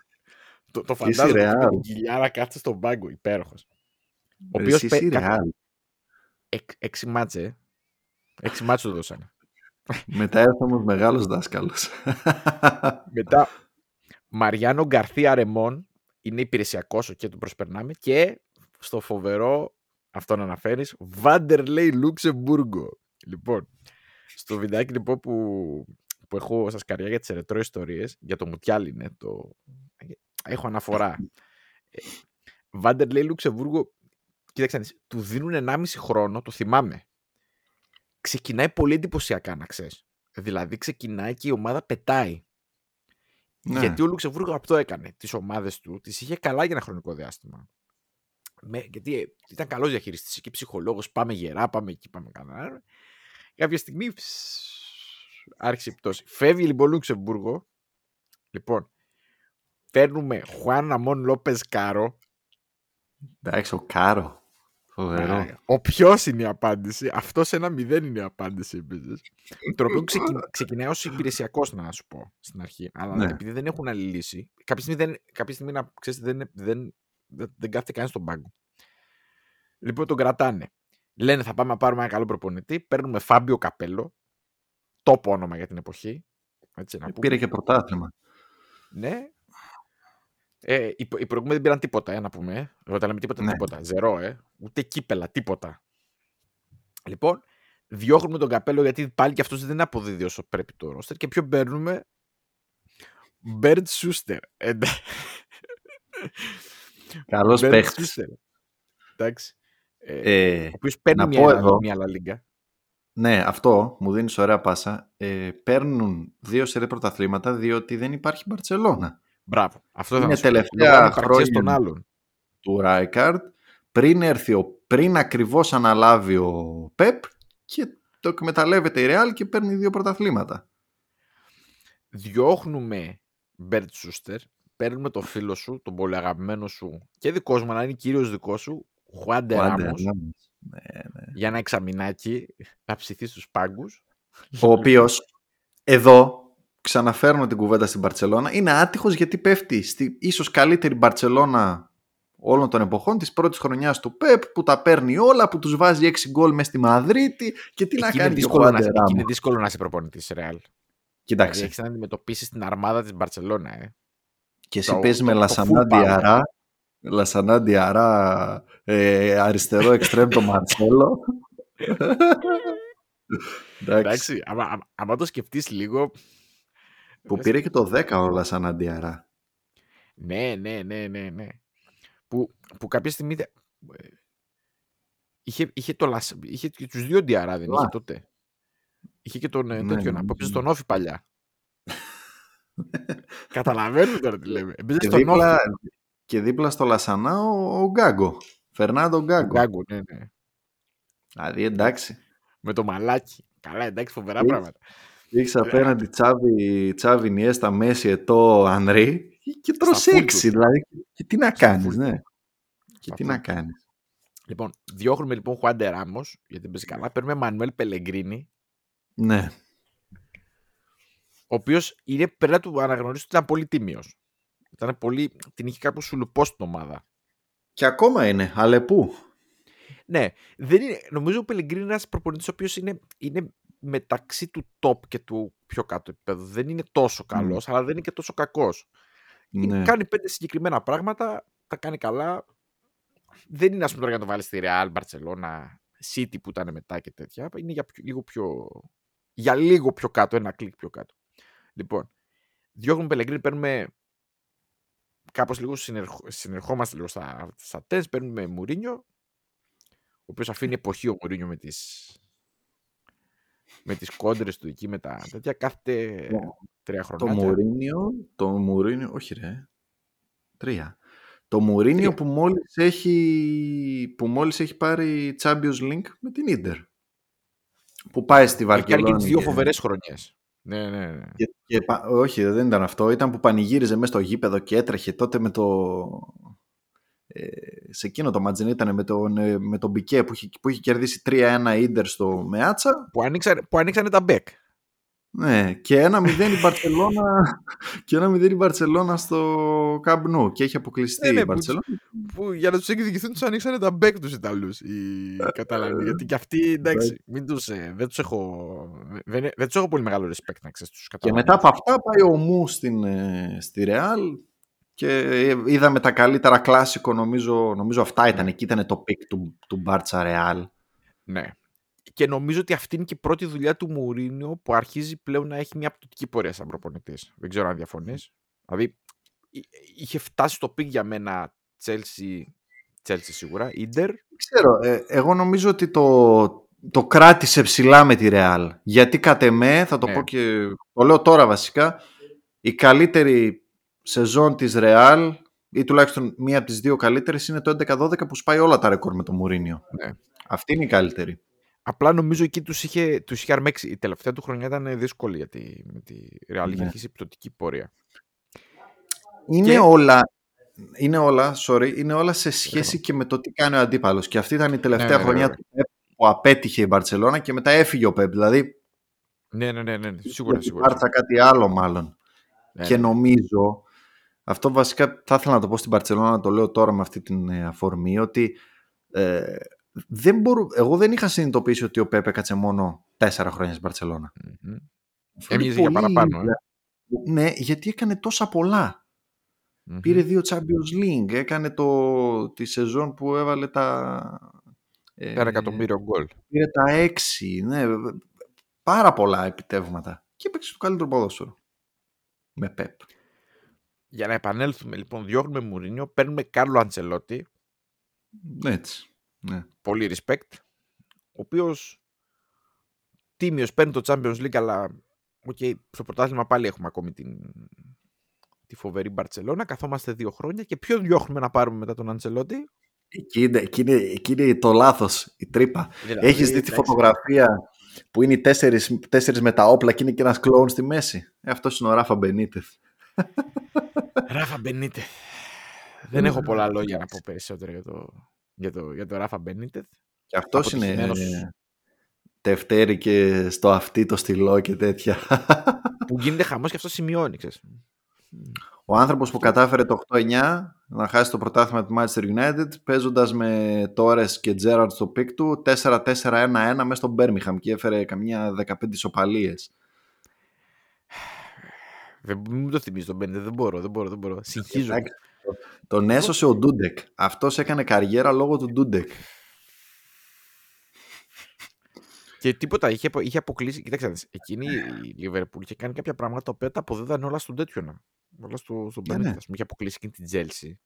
Το, το Εσύ, φαντάζομαι Ρεάλ. ότι την κοιλιάρα κάθεται στον πάγκο, υπέροχος. Ο Ρε, οποίος εσύ, πέ- εσύ, κα- Ρεάλ. Εξ- έξι μάτσε, ε. έξι μάτσε το δώσανε. Μετά έρθει όμως μεγάλος δάσκαλος. Μετά, Μαριάνο Γκαρθία Ρεμόν είναι υπηρεσιακός και τον προσπερνάμε και στο φοβερό, αυτό να αναφέρεις, Βάντερλεϊ Λουξεμβούργο. Λοιπόν, στο βιντεάκι λοιπόν που, που έχω σας καριά για τις ερετρό ιστορίες, για το Μουτιάλ είναι το... Έχω αναφορά. Ε, Βάντερλεϊ Λουξεμβούργο, κοίταξε να δεις, του δίνουν 1,5 χρόνο, το θυμάμαι. ξεκινάει πολύ εντυπωσιακά, να ξέρεις. Δηλαδή ξεκινάει και η ομάδα πετάει. Ναι. Γιατί ο Λουξεμβούργο αυτό έκανε. Τις ομάδες του τις είχε καλά για ένα χρονικό διάστημα. Με, γιατί ε, ήταν καλός διαχειριστής και ψυχολόγος. Πάμε γερά, πάμε εκεί, πάμε καλά. Κάποια στιγμή ψ, άρχισε η πτώση. Φεύγει λοιπόν ο Λουξεμβούργο. Λοιπόν, παίρνουμε Χουάν Ραμόν Λόπεθ Κάρο. Εντάξει, ο Κάρο. Φοβερό. Ο ποιο είναι η απάντηση. Αυτό σε ένα μηδέν είναι η απάντηση επίσης. το οποίο ξεκι... ξεκινάει ω υπηρεσιακό, να σου πω στην αρχή. Αλλά Ναι. επειδή δεν έχουν άλλη λύση. Κάποια στιγμή, δεν, κάποια στιγμή να ξέρεις, δεν, δεν, δεν, δεν κάθεται κανεί στον πάγκο. Λοιπόν, τον κρατάνε. Λένε θα πάμε να πάρουμε ένα καλό προπονητή. Παίρνουμε Φάμπιο Καπέλο. Τόπο όνομα για την εποχή. Έτσι, να πούμε. Πήρε και πρωτάθλημα. Ναι. Ε, οι, οι προηγούμενοι δεν πήραν τίποτα, ε, να πούμε. ε. Εγώ τα λέμε τίποτα, Ναι. τίποτα. Ζερό, ε. Ούτε κύπελα, τίποτα. Λοιπόν, διώχνουμε τον καπέλο γιατί πάλι και αυτός δεν αποδίδει όσο πρέπει το ρόστερ. Και ποιο παίρνουμε. Μπέρντ Σούστερ. Ε, ναι. Καλός Μπέρντς παίχτης. Σούστερ. Εντάξει. Ε, Ε, ο οποίος παίρνει να μια, πω άλλα- εδώ- μια άλλα λίγκα. ναι, αυτό μου δίνεις ωραία πάσα. Ε, παίρνουν δύο σερέ πρωταθλήματα διότι δεν υπάρχει Μπαρσελόνα. Μπράβο. Αυτό Είναι θα σου πω. τελευταία Λόγω ανυπαρξίας χρόνια. των άλλων. του Ράικαρντ πριν έρθει ο, πριν ακριβώς αναλάβει ο Πεπ και το εκμεταλλεύεται η Ρεάλ και παίρνει δύο πρωταθλήματα. διώχνουμε Μπέρτ Σούστερ, παίρνουμε το φίλο σου, τον πολύ αγαπημένο σου και δικό μου, αλλά είναι κυρίως δικός σου, Χουάντε Ο Χουάντε Ράμος, Ράμος. Ναι, ναι. για ένα εξαμηνάκι να ψηθεί στους πάγκους. Ο οποίος εδώ ξαναφέρνω την κουβέντα στην Μπαρτσελώνα είναι άτυχος γιατί πέφτει στη ίσως καλύτερη Μπαρτσελώνα όλων των εποχών της πρώτης χρονιάς του Πεπ που τα παίρνει όλα, που τους βάζει 6 γκολ μες στη Μαδρίτη και τι να Εκεί είναι, κάνει και ο δύσκολο να, Χουάντε εκεί είναι Ράμος. δύσκολο να είσαι προπονητής Ρεάλ. Δηλαδή Κοιτάξτε, έχεις να αντιμετωπίσεις την αρμάδα της Μπαρτσελώνα. Ε. Και εσύ Το- παίζεις το- με το Λασανά full power. Διαρά, Λασανά Διαρά, ε, αριστερό εξτρέμ το Μαρσέλο. Εντάξει. Εντάξει, άμα, άμα, άμα το σκεφτείς λίγο... Που πήρε και το 10 ο Λασανά Διαρά. Ναι, ναι, ναι, ναι, ναι. Που, που κάποια στιγμή... δε- ε, Είχε, είχε, το, Λασ- είχε και τους δύο Διαρά, δεν είχε Α. τότε. Είχε και τον ε, Ναι, τέτοιον, ναι, που έπαιζε ναι. στον Όφη παλιά. <laughs> Καταλαβαίνουμε τώρα τι λέμε. Έπαιζε Και στον δίπλα, Όφη. και δίπλα στο Λασανά ο, ο Γκάγκο. Φερνάντο Γκάγκο. Γκάγκο, ναι, ναι. Δηλαδή εντάξει. Με το μαλάκι. Καλά, εντάξει, φοβερά Έχεις- πράγματα. Έχει απέναντι Τσάβι, Τσάβι Νιέστα, Μέση, Ετώ, Ανρί και τρως Στα full έξι. τους. Δηλαδή, και τι να Στα κάνεις, full ναι. τους. Και Στα τι full να τους. κάνεις. Λοιπόν, διώχνουμε λοιπόν Χουάντε Ράμος, γιατί παίζει καλά. Παίρνουμε Μανουέλ Πελεγκρίνη, Ναι. Ο οποίος είναι πρέπει να του αναγνωρίσει ότι ήταν πολύ τίμιος. Ήταν πολύ, την είχε κάπου σουλουπό στην ομάδα. Και ακόμα είναι, αλλά πού; Ναι, δεν είναι, νομίζω ο Πελεγκρίνη είναι ένας προπονητής ο οποίος είναι, είναι μεταξύ του top και του πιο κάτω επίπεδου. Δεν είναι τόσο καλός, αλλά δεν είναι και τόσο κακός. Ναι. Κάνει πέντε συγκεκριμένα πράγματα, τα κάνει καλά. Δεν είναι, ας πούμε, τώρα για να το βάλεις στη Real, Barcelona, City που ήταν μετά και τέτοια. Είναι για πιο- λίγο πιο. Για λίγο πιο κάτω, ένα κλικ πιο κάτω. Λοιπόν, διώχνουμε Πελεγκρίνη, παίρνουμε. Κάπως λίγο συνερχ... συνερχόμαστε λίγο στα, στα τεστ, παίρνουμε Μουρίνιο, ο οποίος αφήνει εποχή ο Μουρίνιο με τις με τις κόντρες του εκεί με τα τέτοια κάθεται τρία Το χρόνια. Μουρίνιο, το Μουρίνιο, όχι ρε, τρία. Το Μουρίνιο Τρία. που μόλις έχει, που μόλις έχει πάρει Champions League με την Ίντερ. Που πάει στη Έχει κάνει και Βαρκελόνη. τις δύο φοβερές χρονιές. Ναι, ναι, ναι. Και, και πα- όχι, δεν ήταν αυτό. Ήταν που πανηγύριζε μέσα στο γήπεδο και έτρεχε τότε με το. Ε, σε εκείνο το ματς ήταν με τον, ε, με τον Πικέ που είχε, που είχε κερδίσει 3-1 Ίντερ στο Μεάτσα. Που, άνοιξαν, που ανοίξανε τα μπέκ. Ναι, και ένα 0 η Μπαρσελόνα <laughs> και ένα 0 η Μπαρσελόνα στο Καμπ Νόου και έχει αποκλειστεί Ναι, ναι, η που- Μπαρσελόνα. Που για να τους εκδικηθούν τους ανοίξανε τα μπέκ τους Ιταλούς οι Καταλανοί. γιατί και αυτοί εντάξει, μην τους, ε, δεν, τους έχω, δεν, δεν τους έχω πολύ μεγάλο respect να ξέρεις τους Και Καταλανούς. μετά από αυτά πάει ο Μου στην, ε, στη Ρεάλ και ε, είδαμε τα καλύτερα κλάσικο νομίζω, νομίζω αυτά ήταν, εκεί ήταν το peak του, του Μπάρτσα Ρεάλ. Ναι. Και νομίζω ότι αυτή είναι και η πρώτη δουλειά του Μουρίνιο που αρχίζει πλέον να έχει μια πτωτική πορεία σαν προπονητής. Δεν ξέρω αν διαφωνείς. Δηλαδή, εί- είχε φτάσει στο peak για μένα Chelsea, Chelsea σίγουρα, Ιντερ. Ξέρω, ε, εγώ νομίζω ότι το, το κράτησε ψηλά με τη Ρεάλ. Γιατί κατ' εμέ, θα το Ναι. πω και το λέω τώρα βασικά, η καλύτερη σεζόν της Ρεάλ ή τουλάχιστον μία από τις δύο καλύτερες είναι το 11-12 που σπάει όλα τα ρεκόρ με το Μουρίνιο. Ναι. Αυτή είναι η καλύτερη. Απλά νομίζω εκεί τους είχε, τους είχε αρμέξει. Η τελευταία του χρονιά ήταν δύσκολη γιατί με τη Real είχε Ναι. αρχίσει πτωτική πορεία. Είναι Και- όλα, είναι όλα, sorry, είναι όλα σε σχέση και με το τι κάνει ο αντίπαλος. Και αυτή ήταν η τελευταία Ναι, ναι, χρονιά ναι. του Pep που απέτυχε η Μπαρτσελώνα και μετά έφυγε ο Πεπ. Δηλαδή, Ναι, ναι, ναι, ναι, ναι. σίγουρα, η σίγουρα. Μπάρτσα κάτι άλλο μάλλον. Ναι, και ναι. νομίζω, αυτό βασικά θα ήθελα να το πω στην Παρσελόνα, να το λέω τώρα με αυτή την ε, αφορμή, ότι ε, δεν μπορού, εγώ δεν είχα συνειδητοποιήσει ότι ο Πέπε έκατσε μόνο τέσσερα χρόνια στην Παρσελόνα. Μμμ. Έμοιαζε για παραπάνω, ε. Ναι, γιατί έκανε τόσα πολλά. Μμμ. Πήρε δύο Champions League, έκανε το, τη σεζόν που έβαλε τα... ε, Ένα εκατομμύριο γκολ. Πήρε τα έξι, ναι, πάρα πολλά επιτεύγματα. Και έπαιξε το καλύτερο ποδόσφαιρο. Με Πεπ. Για να επανέλθουμε λοιπόν, διώχνουμε Μουρίνιο, παίρνουμε Κάρλο Αντσελότη, Έτσι. Ναι. πολύ respect, ο οποίος τίμιος παίρνει το Champions League, αλλά okay, στο πρωτάθλημα πάλι έχουμε ακόμη την, τη φοβερή Μπαρτσελώνα. Καθόμαστε δύο χρόνια και ποιον διώχνουμε να πάρουμε μετά τον Αντσελότη. Εκεί είναι, εκεί, είναι, εκεί είναι το λάθος, η τρύπα. Δηλαδή, Έχεις δει τη εντάξει, φωτογραφία που είναι οι τέσσερις, τέσσερις με τα όπλα και είναι και ένας κλόουν στη μέση; Ε, αυτός είναι ο Ράφα Μπενίτεθ. Ράφα Μπενίτεθ. Δεν έχω πολλά λόγια να πω περισσότερο για το, για το, για το Ράφα Μπενίτεθ. Και αυτός είναι Αποτυχημένος. ε, τευτέρι και στο αυτί το στυλό και τέτοια. <laughs> που γίνεται χαμός και αυτό σημειώνει, ξέρεις. Ο άνθρωπος που κατάφερε το 8-9 να χάσει το πρωτάθλημα του Manchester United παίζοντας με Τόρες και Τζέραρτ στο peak του 4-4-1-1 μέσα στο Μπέρμιγχαμ και έφερε καμιά 15 ισοπαλίες. Δεν μην μου το θυμίζει τον Μπενίτεθ, δεν μπορώ, δεν μπορώ, δεν μπορώ. Συγχύζω. Εντάξει, το- Τον έσωσε ο Ντούντεκ. Αυτός έκανε καριέρα λόγω του Ντούντεκ. Και τίποτα, είχε, απο- είχε αποκλείσει. Κοίταξε, να δεις, εκείνη η Λίβερπουλ είχε κάνει κάποια πράγματα τα οποία τα αποδίδαν όλα στον τέτοιο. να. Όλα στο, στον Ναι, Μπενίτεθ. ναι. Ας πούμε, είχε αποκλείσει εκείνη την Τζέλση.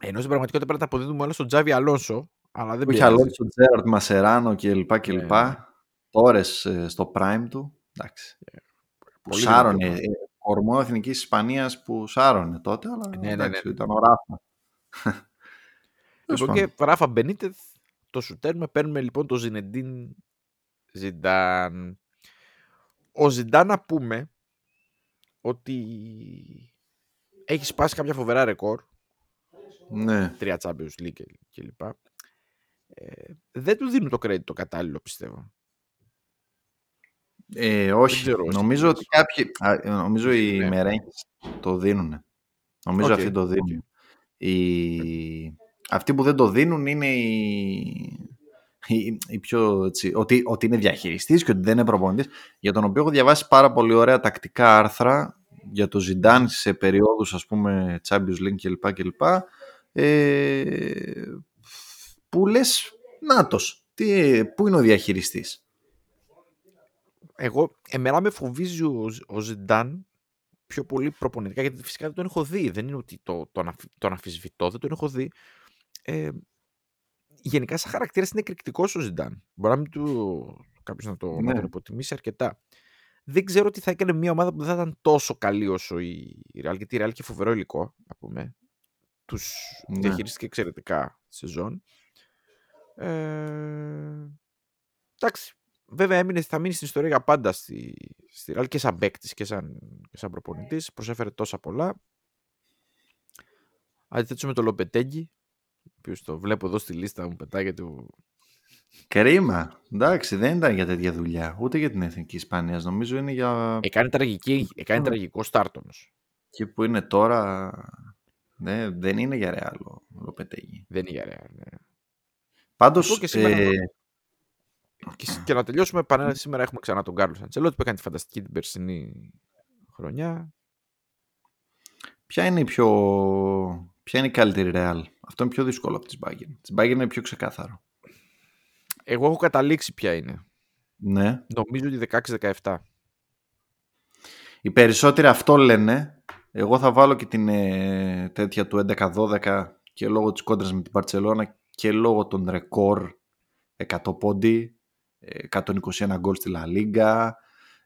Ενώ στην πραγματικότητα πρέπει να τα αποδίδουμε όλα στον Τσάμπι Αλόνσο. Αλλά δεν Που είχε πειράζει. Αλόνσο τον Τζέραρτ Μασεράνο και λοιπά και Ναι, λοιπά. ναι. Τόρες ε, στο prime του. Εντάξει. Που Πολύ σάρωνε. Δυνατό. ε, Κορμό Εθνικής Ισπανίας που σάρωνε τότε, αλλά Ναι, ναι, εντάξει, ναι. ήταν ο Ράφα. Τέλος Λοιπόν, πάντων. και Ράφα Μπενίτεθ το σουτέρουμε. Παίρνουμε λοιπόν το Ζινεντίν Ζιντάν. Ο Ζιντάν να πούμε ότι έχει σπάσει κάποια φοβερά ρεκόρ. Ναι. Τρία Champions League και- και λοιπά. Ε, δεν του δίνουν το credit το κατάλληλο πιστεύω. Ε, όχι. ξέρω εσύ νομίζω τι ότι κάποιοι. α, ε, νομίζω οι Ναι. μερέγγες το δίνουν. Νομίζω Οκ, αυτοί το δίνουν. Οι... Αυτοί που δεν το δίνουν είναι οι, οι, οι πιο. Έτσι, ότι, ότι είναι διαχειριστής και ότι δεν είναι προπονητής για τον οποίο έχω διαβάσει πάρα πολύ ωραία τακτικά άρθρα για το Ζιντάν σε περιόδους ας πούμε Champions League κλπ. κλπ ε, που λες νάτος, τι, πού είναι ο διαχειριστής; Εγώ, εμένα με φοβίζει ο, Ζ- ο Ζιντάν πιο πολύ προπονητικά, γιατί φυσικά δεν τον έχω δει. Δεν είναι ότι το, τον, αφι- τον αμφισβητώ, δεν τον έχω δει. Ε, γενικά, σαν χαρακτήρας είναι εκρηκτικός ο Ζιντάν. Μπορεί να μην του κάποιος να, το, να Ναι. τον υποτιμήσει αρκετά. Δεν ξέρω τι θα έκανε μια ομάδα που δεν θα ήταν τόσο καλή όσο η η Real, γιατί η Real είχε φοβερό υλικό, να πούμε. Τους Ναι. διαχειρίστηκε εξαιρετικά σεζόν. Ε, εντάξει. Βέβαια έμεινε, θα μείνει στην ιστορία για πάντα στη, στη Real και σαν παίκτης και σαν, και σαν προπονητής. Προσέφερε τόσα πολλά. Αντιθέτως με τον Λοπετέγκη, ο οποίος το βλέπω εδώ στη λίστα μου πετάγεται. ο- Κρίμα. Εντάξει, δεν ήταν για τέτοια δουλειά. Ούτε για την Εθνική Ισπανίας. Νομίζω είναι για Έκανε, τραγική, έκανε Ναι. τραγικό στάρτ όμως. εκεί που είναι τώρα. Ναι, δεν είναι για ρεάλ ο Λοπετέγη. Δεν είναι για Real, ναι. Πάντως. Λοιπόν, και σήμερα- ε, Και, σ- και να τελειώσουμε, πανέ, σήμερα έχουμε ξανά τον Κάρλος Αντσελότη που έκανε τη φανταστική την περσινή χρονιά. ποια είναι η πιο. Ποια είναι η καλύτερη ρεάλ; Αυτό είναι πιο δύσκολο από τη Bayern. Τη Bayern είναι πιο ξεκάθαρο. Εγώ έχω καταλήξει ποια είναι. Ναι. Νομίζω ότι 16-17. Οι περισσότεροι αυτό λένε. Εγώ θα βάλω και την ε, τέτοια του 11-12 και λόγω της κόντρας με την Παρτσελώνα και λόγω των ρεκόρ 100 πόντι 121 γκολ στη Λα Λίγκα,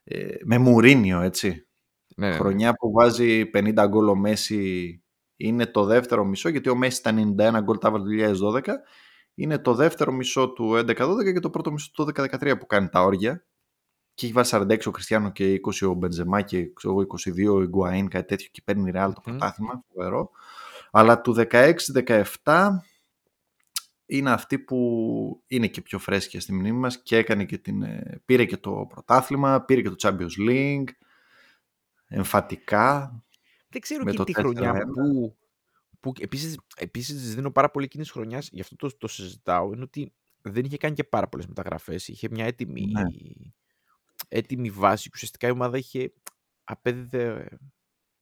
ε, με Μουρίνιο, έτσι. Ναι, ναι, ναι. Χρονιά που βάζει 50 γκολ ο Μέση είναι το δεύτερο μισό, γιατί ο Μέση ήταν 91 γκολ τα το 2012. Είναι το δεύτερο μισό του 11-12 και το πρώτο μισό του 12-13 που κάνει τα όρια. Και έχει βάλει 46 ο Κριστιανό και 20 ο Μπεντζεμά και ξέρω, εγώ, 22 ο Ιγκουαΐν, κάτι τέτοιο και παίρνει η Real το Μμμ. πρωτάθλημα. Φοβερό. Αλλά του 16-17 είναι αυτή που είναι και πιο φρέσκια στη μνήμη μας και έκανε και την, ε, πήρε και το πρωτάθλημα, πήρε και το Champions League, εμφατικά. Δεν ξέρω με και το τη χρονιά 4-1. που, που επίσης, επίσης της δίνω πάρα πολύ εκείνης χρονιάς, γι' αυτό το, το συζητάω, είναι ότι δεν είχε κάνει και πάρα πολλές μεταγραφές, είχε μια έτοιμη, Ναι. έτοιμη βάση και ουσιαστικά η ομάδα είχε απέδιδε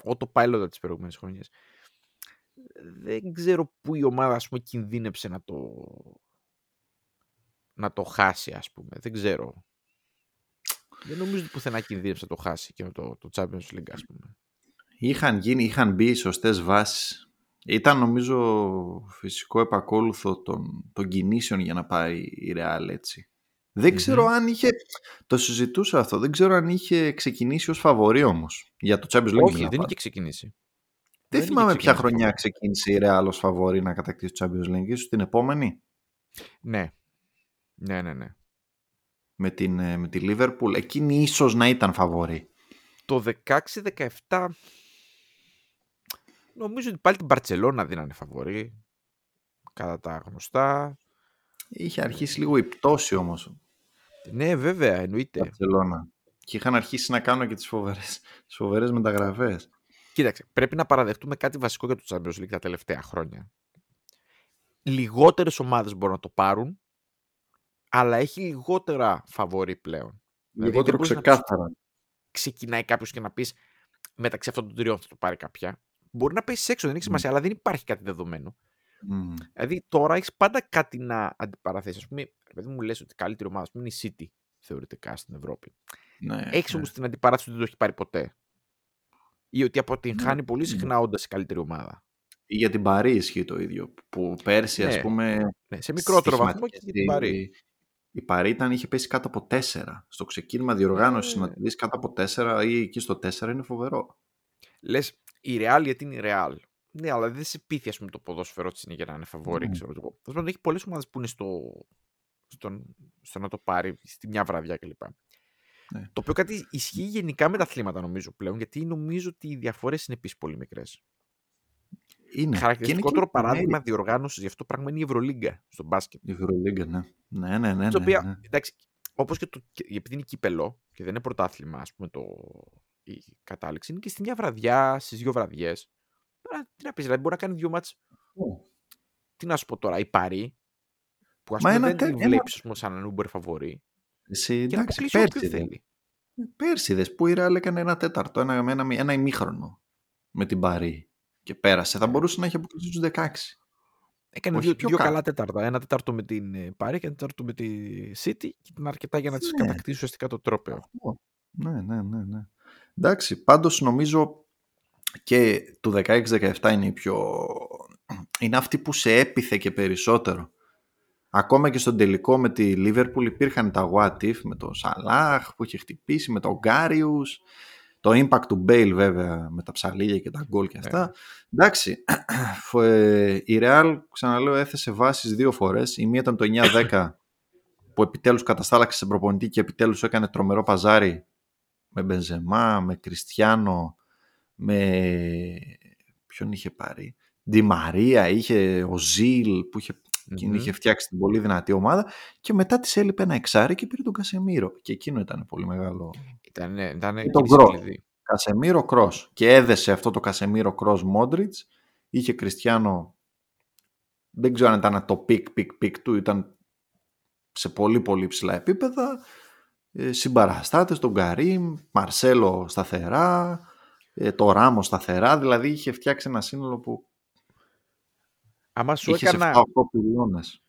autopilot τις προηγούμενες χρονιές. Δεν ξέρω πού η ομάδα ας πούμε κινδύνεψε να το να το χάσει ας πούμε, δεν ξέρω. Δεν νομίζω ότι πουθενά κινδύνεψε να το χάσει και το, το Champions League ας πούμε. Είχαν γίνει, είχαν μπει οι σωστές βάσεις. Ήταν νομίζω φυσικό επακόλουθο των, των κινήσεων για να πάει η Real έτσι. Δεν ξέρω αν είχε, το συζητούσα αυτό, δεν ξέρω αν είχε ξεκινήσει ως φαβορή όμως για το Champions League. Όχι, μιλάω δεν πάντα. είχε ξεκινήσει. Δεν είχε θυμάμαι ποια ξεκινήσει χρονιά φαβορή. ξεκίνησε η Real ως φαβορή να κατακτήσει το Champions League. Ίσως την επόμενη; Ναι. Ναι, ναι, ναι. με, την, ε, με τη Liverpool. Εκείνη ίσως να ήταν φαβορή. Το 16-17 νομίζω ότι πάλι την Μπαρτσελώνα δίνανε φαβορή. Κατά τα γνωστά. Είχε αρχίσει λίγο η πτώση όμως Ναι, βέβαια, η εννοείται. Μπαρτσελώνα. Και είχαν αρχίσει να κάνουν και τις φοβερές, τις φοβερές μεταγραφές. Κοίταξε, πρέπει να παραδεχτούμε κάτι βασικό για το Champions League τα τελευταία χρόνια. Λιγότερες ομάδες μπορούν να το πάρουν, αλλά έχει λιγότερα φαβορή πλέον. Δηλαδή, Λιγότερο δεν μπορείς να πεις- ξεκάθαρα. ξεκινάει κάποιος και να πεις μεταξύ αυτών των τριών θα το πάρει κάποια. Μπορεί να πέσει έξω, δεν έχει σημασία, αλλά δεν υπάρχει κάτι δεδομένο. Μμ. Δηλαδή τώρα έχεις πάντα κάτι να αντιπαραθέσεις. Α πούμε, ρε παιδί μου λες ότι η καλύτερη ομάδα ας πούμε, είναι η City θεωρητικά στην Ευρώπη. Ναι, Έχεις ναι. όμως την αντιπαράθεση ότι δεν το έχει πάρει ποτέ. Ή ότι αποτυγχάνει πολύ ναι. συχνά όντας η καλύτερη ομάδα. Ή Για την Παρή ισχύει το ίδιο. Που πέρσι, ας Ναι, πούμε. Ναι, σε μικρότερο βαθμό και για την Παρή. Η, η Παρή ήταν, είχε πέσει κάτω από 4. Στο ξεκίνημα διοργάνωση Ναι. να τη δει κάτω από 4 ή εκεί στο 4 είναι φοβερό. Λες η Real γιατί είναι η Real. Ναι, αλλά δεν σε πείθει ας πούμε, το ποδόσφαιρο της είναι για να είναι φαβόρη. Ναι. Ξέρω εγώ. Τέλος πάντων, έχει πολλές ομάδες που είναι στο, στον, στο να το πάρει στη μια βραδιά κλπ. Ναι. Το οποίο κάτι ισχύει γενικά με τα αθλήματα νομίζω πλέον, γιατί νομίζω ότι οι διαφορές είναι επίσης πολύ μικρές. Είναι. Χαρακτηριστικότερο και είναι και παράδειγμα διοργάνωσης γι' αυτό πράγμα είναι η Ευρωλίγκα στο μπάσκετ. Η Ευρωλίγκα, ναι. Ναι, ναι, ναι. Στην ναι, οποία, ναι. εντάξει, όπως και το. και- Επειδή είναι κύπελο και δεν είναι πρωτάθλημα, ας πούμε, το, η κατάληξη, είναι και στη μια βραδιά, στις δύο βραδιές. Τι να πεις, δηλαδή μπορεί να κάνει δύο μάτς τι να σου πω τώρα, η Παρή, που ας Μα πούμε ένα δεν τε- τη ένα- βλέπεις ας πούμε, σαν έναν Uber φαβορή Εσύ, και να εντάξει, αποκλείσει όποιον πέρσι, δε. θέλει. πέρσι δες, που η Real έκανε ένα τέταρτο, ένα, ένα, ένα ημίχρονο με την Παρή και πέρασε. Θα μπορούσε να έχει αποκλείσει τους 16. Έκανε Όχι, δύο, πιο δύο κάτω. καλά τέταρτα. Ένα τέταρτο με την ε, Παρή και ένα τέταρτο με τη City και ήταν αρκετά για να τις Ναι. κατακτήσει ουσιαστικά το τρόπαιο. Ναι, ναι, ναι, ναι. Εντάξει, πάντως νομίζω και του 16-17 είναι η πιο... <clears throat> Είναι αυτή που σε έπιθε και περισσότερο. Ακόμα και στον τελικό με τη Liverpool υπήρχαν τα what if με τον Σαλάχ που είχε χτυπήσει, με τον Γκάριους, το impact του Bale βέβαια με τα ψαλίδια και τα γκολ και αυτά. Εντάξει, <clears throat> φο- ε, η Real ξαναλέω έθεσε βάσεις δύο φορές. Η μία ήταν το 9-10 <coughs> που επιτέλους καταστάλαξε σε προπονητή και επιτέλους έκανε τρομερό παζάρι με Μπενζεμά, με Κριστιάνο, με ποιον είχε πάρει. Ντι Μαρία, είχε ο Ζιλ που είχε, εκείνη Μμμ. είχε φτιάξει την πολύ δυνατή ομάδα και μετά της έλειπε ένα εξάρι και πήρε τον Κασεμίρο και εκείνο ήταν πολύ μεγάλο. Ήταν, ναι, ήταν Και και τον μισή Γκρο. κλειδί. Κασεμίρο Κρός και έδεσε αυτό το Κασεμίρο Κρός Μόντριτς είχε Κριστιάνο δεν ξέρω αν ήταν το πικ πικ πικ του ήταν σε πολύ πολύ ψηλά επίπεδα ε, συμπαραστάτες τον Καρίμ Μαρσέλο σταθερά ε, το Ράμος σταθερά δηλαδή είχε φτιάξει ένα σύνολο που Άμα σου είχες σε έκανα 7-8 πυλώνες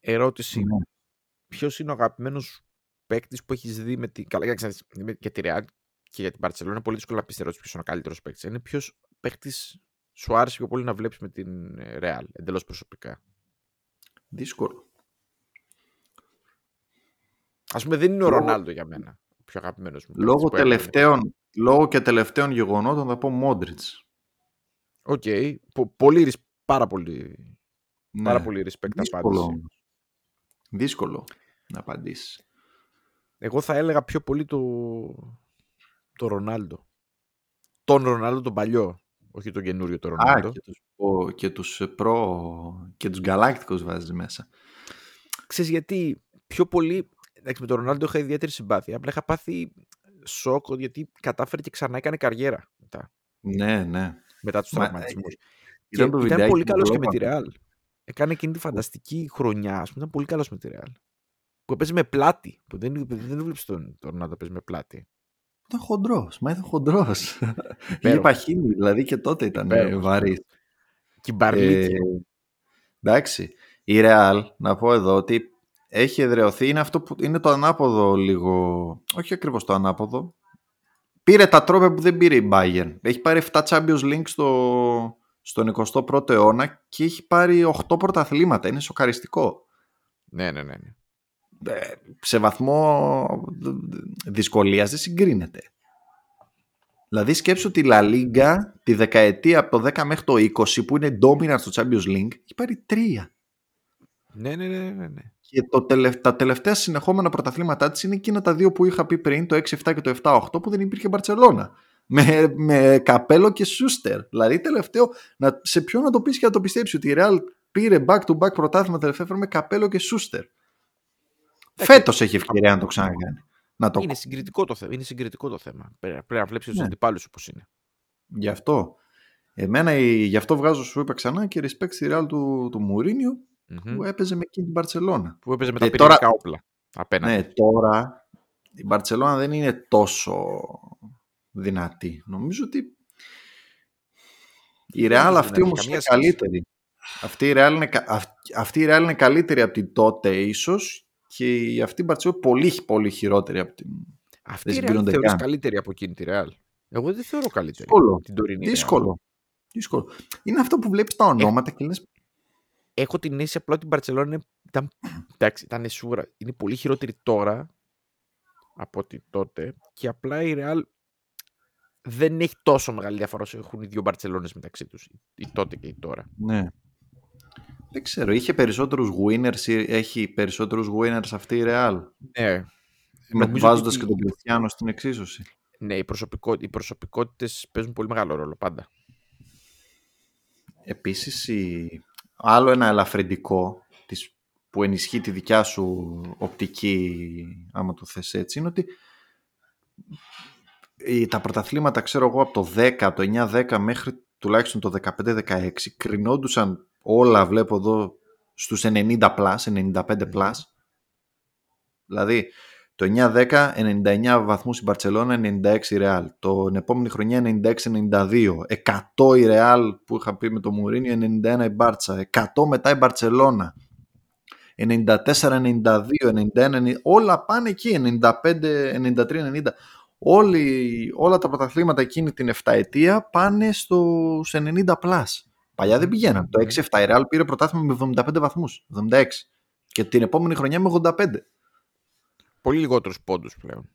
ερώτηση, Ναι. ποιος είναι ο αγαπημένος παίκτης που έχεις δει με την. Καλά, κοίταξε, με- για τη Real και για την Barcelona είναι πολύ δύσκολο να πει ερώτηση ποιος είναι ο καλύτερος παίκτης. Είναι ποιος παίκτης σου άρεσε πιο πολύ να βλέπεις με την ε, Real, εντελώς προσωπικά; δύσκολο Ας πούμε, δεν είναι ο Λόγω- Ρονάλντο για μένα. Ο πιο αγαπημένος μου. παίκτης Λόγω, που έκανε. τελευταίων, λόγω και τελευταίων γεγονότων θα πω Μόντριτς. Οκ. Πο- πολύ, ρις- πάρα πολύ, Ναι. πάρα πολύ respect Δύσκολο απάντηση. όμως. Δύσκολο να απαντήσεις. Εγώ θα έλεγα πιο πολύ το, το Ρονάλντο. Τον Ρονάλντο τον παλιό. Όχι τον καινούριο το Α, Ρονάλντο. και τους, ο- και τους ε, προ και τους γαλάκτικους βάζεις μέσα. Ξέρεις γιατί πιο πολύ... Εντάξει, με τον Ρονάλντο είχα ιδιαίτερη συμπάθεια. Απλά είχα πάθει σοκ γιατί κατάφερε και ξανά έκανε καριέρα μετά, Ναι, ναι. μετά τους Μα, τραυματισμούς. Και Ήταν το ήταν βιντεάκι πολύ που καλός το και με τη έβαλε. Real. Έκανε εκείνη τη φανταστική χρονιά, ας πούμε, ήταν πολύ καλός με τη Real. Που έπαιζε με πλάτη. Που δεν, δεν βλέπεις τον, τον Ρονάλντο παίζει με πλάτη. Ήταν χοντρός, μα ήταν χοντρός. <laughs> Είχε Υπέροχος. παχύνει, δηλαδή και τότε ήταν ε, Υπέροχος. βαρύς. Και η Μπαρλίκη. Ε, εντάξει. Η Real, να πω εδώ ότι έχει εδρεωθεί, είναι αυτό που είναι το ανάποδο λίγο, όχι ακριβώς το ανάποδο. Πήρε τα τρόπια που δεν πήρε η Bayern. Έχει πάρει 7 Champions League στο, στον 21ο αιώνα και έχει πάρει 8 πρωταθλήματα. Είναι σοκαριστικό. Ναι, ναι, ναι. ναι. Ε, σε βαθμό δυσκολίας δεν συγκρίνεται. Δηλαδή σκέψου τη La Liga τη δεκαετία από το 10 μέχρι το 20 που είναι dominant στο Champions League έχει πάρει τρία. Ναι, ναι, ναι, ναι, ναι. Και το τελευ- τα τελευταία συνεχόμενα πρωταθλήματά της είναι εκείνα τα δύο που είχα πει πριν, το 6-7 και το 7-8 που δεν υπήρχε Μπαρτσελώνα. Με, με καπέλο και Σούστερ. Δηλαδή τελευταίο, να, σε ποιον να το πεις και να το πιστέψεις ότι η Real πήρε back-to-back πρωτάθλημα τελευταία φορά με καπέλο και Σούστερ. Φέτος έχει ευκαιρία να το ξανακάνει. Να το Είναι συγκριτικό το θέμα. Είναι συγκριτικό το θέμα. Πρέπει πρέπει να βλέπεις τους Ναι. αντιπάλους σου πώς είναι. Γι' αυτό. Εμένα η- γι' αυτό βγάζω, σου είπα ξανά και respect στη Real του, του Μουρίνιου Μμμ. που έπαιζε με εκείνη την Μπαρτσελώνα. Που έπαιζε με τα Ε, πυρηνικά τώρα- όπλα απέναντι. Ναι, τώρα η Μπαρτσελώνα δεν είναι τόσο δυνατή. Νομίζω ότι η Δεν Real είναι αυτή δυνατή, όμως καμία είναι σχέση. καλύτερη. Αυτή η, Real είναι, κα- αυ- αυτή η Real είναι καλύτερη από την τότε ίσως και η- αυτή η Μπαρτσελώνα πολύ πολύ χειρότερη από την... Αυτή δεν η Real συγκρίνονται θεωρείς καν. καλύτερη από εκείνη τη Real; Εγώ δεν θεωρώ καλύτερη. Δύσκολο. Την τωρινή Real. Δύσκολο. Δύσκολο. Είναι αυτό που βλέπεις τα ονόματα και λες Έχω την αίσθηση απλά ότι η Barcelona είναι, ήταν, εντάξει, ήταν σούρα. Είναι πολύ χειρότερη τώρα από ότι τότε και απλά η Real δεν έχει τόσο μεγάλη διαφορά όσο έχουν οι δύο Μπαρτσελώνες μεταξύ τους. Η τότε και η τώρα. Ναι. Δεν ξέρω, είχε περισσότερους winners ή έχει περισσότερους winners αυτή η Real; Ναι, Με, Νομίζω βάζοντας ότι- και τον Κριστιανό στην εξίσωση. ναι οι, προσωπικό, οι προσωπικότητες παίζουν πολύ μεγάλο ρόλο πάντα. Επίσης, η... άλλο ένα ελαφρυντικό της... που ενισχύει τη δικιά σου οπτική, άμα το θες έτσι, είναι ότι οι- τα πρωταθλήματα, ξέρω εγώ, από το 10, από το 9-10 μέχρι τουλάχιστον το 15-16, κρινόντουσαν όλα, βλέπω εδώ, στους 90 plus, 95 plus. Δηλαδή, το 9-10, 99 βαθμούς η Μπαρτσελώνα, 96 η Ρεάλ. Το επόμενη χρονιά 96-92. 100 η Ρεάλ που είχα πει με το Μουρίνιο, 91 η Μπάρτσα. 100 μετά η Μπαρτσελώνα. 94-92, 91, όλα πάνε εκεί, 95, 93-90. Όλοι, όλα τα πρωταθλήματα εκείνη την 7 ετία πάνε στους 90 plus. Παλιά δεν πηγαίναν. Το 6-7 η Real πήρε πρωτάθλημα με 75 βαθμούς, 76. Και την επόμενη χρονιά με 85. Πολύ λιγότερους πόντους πλέον.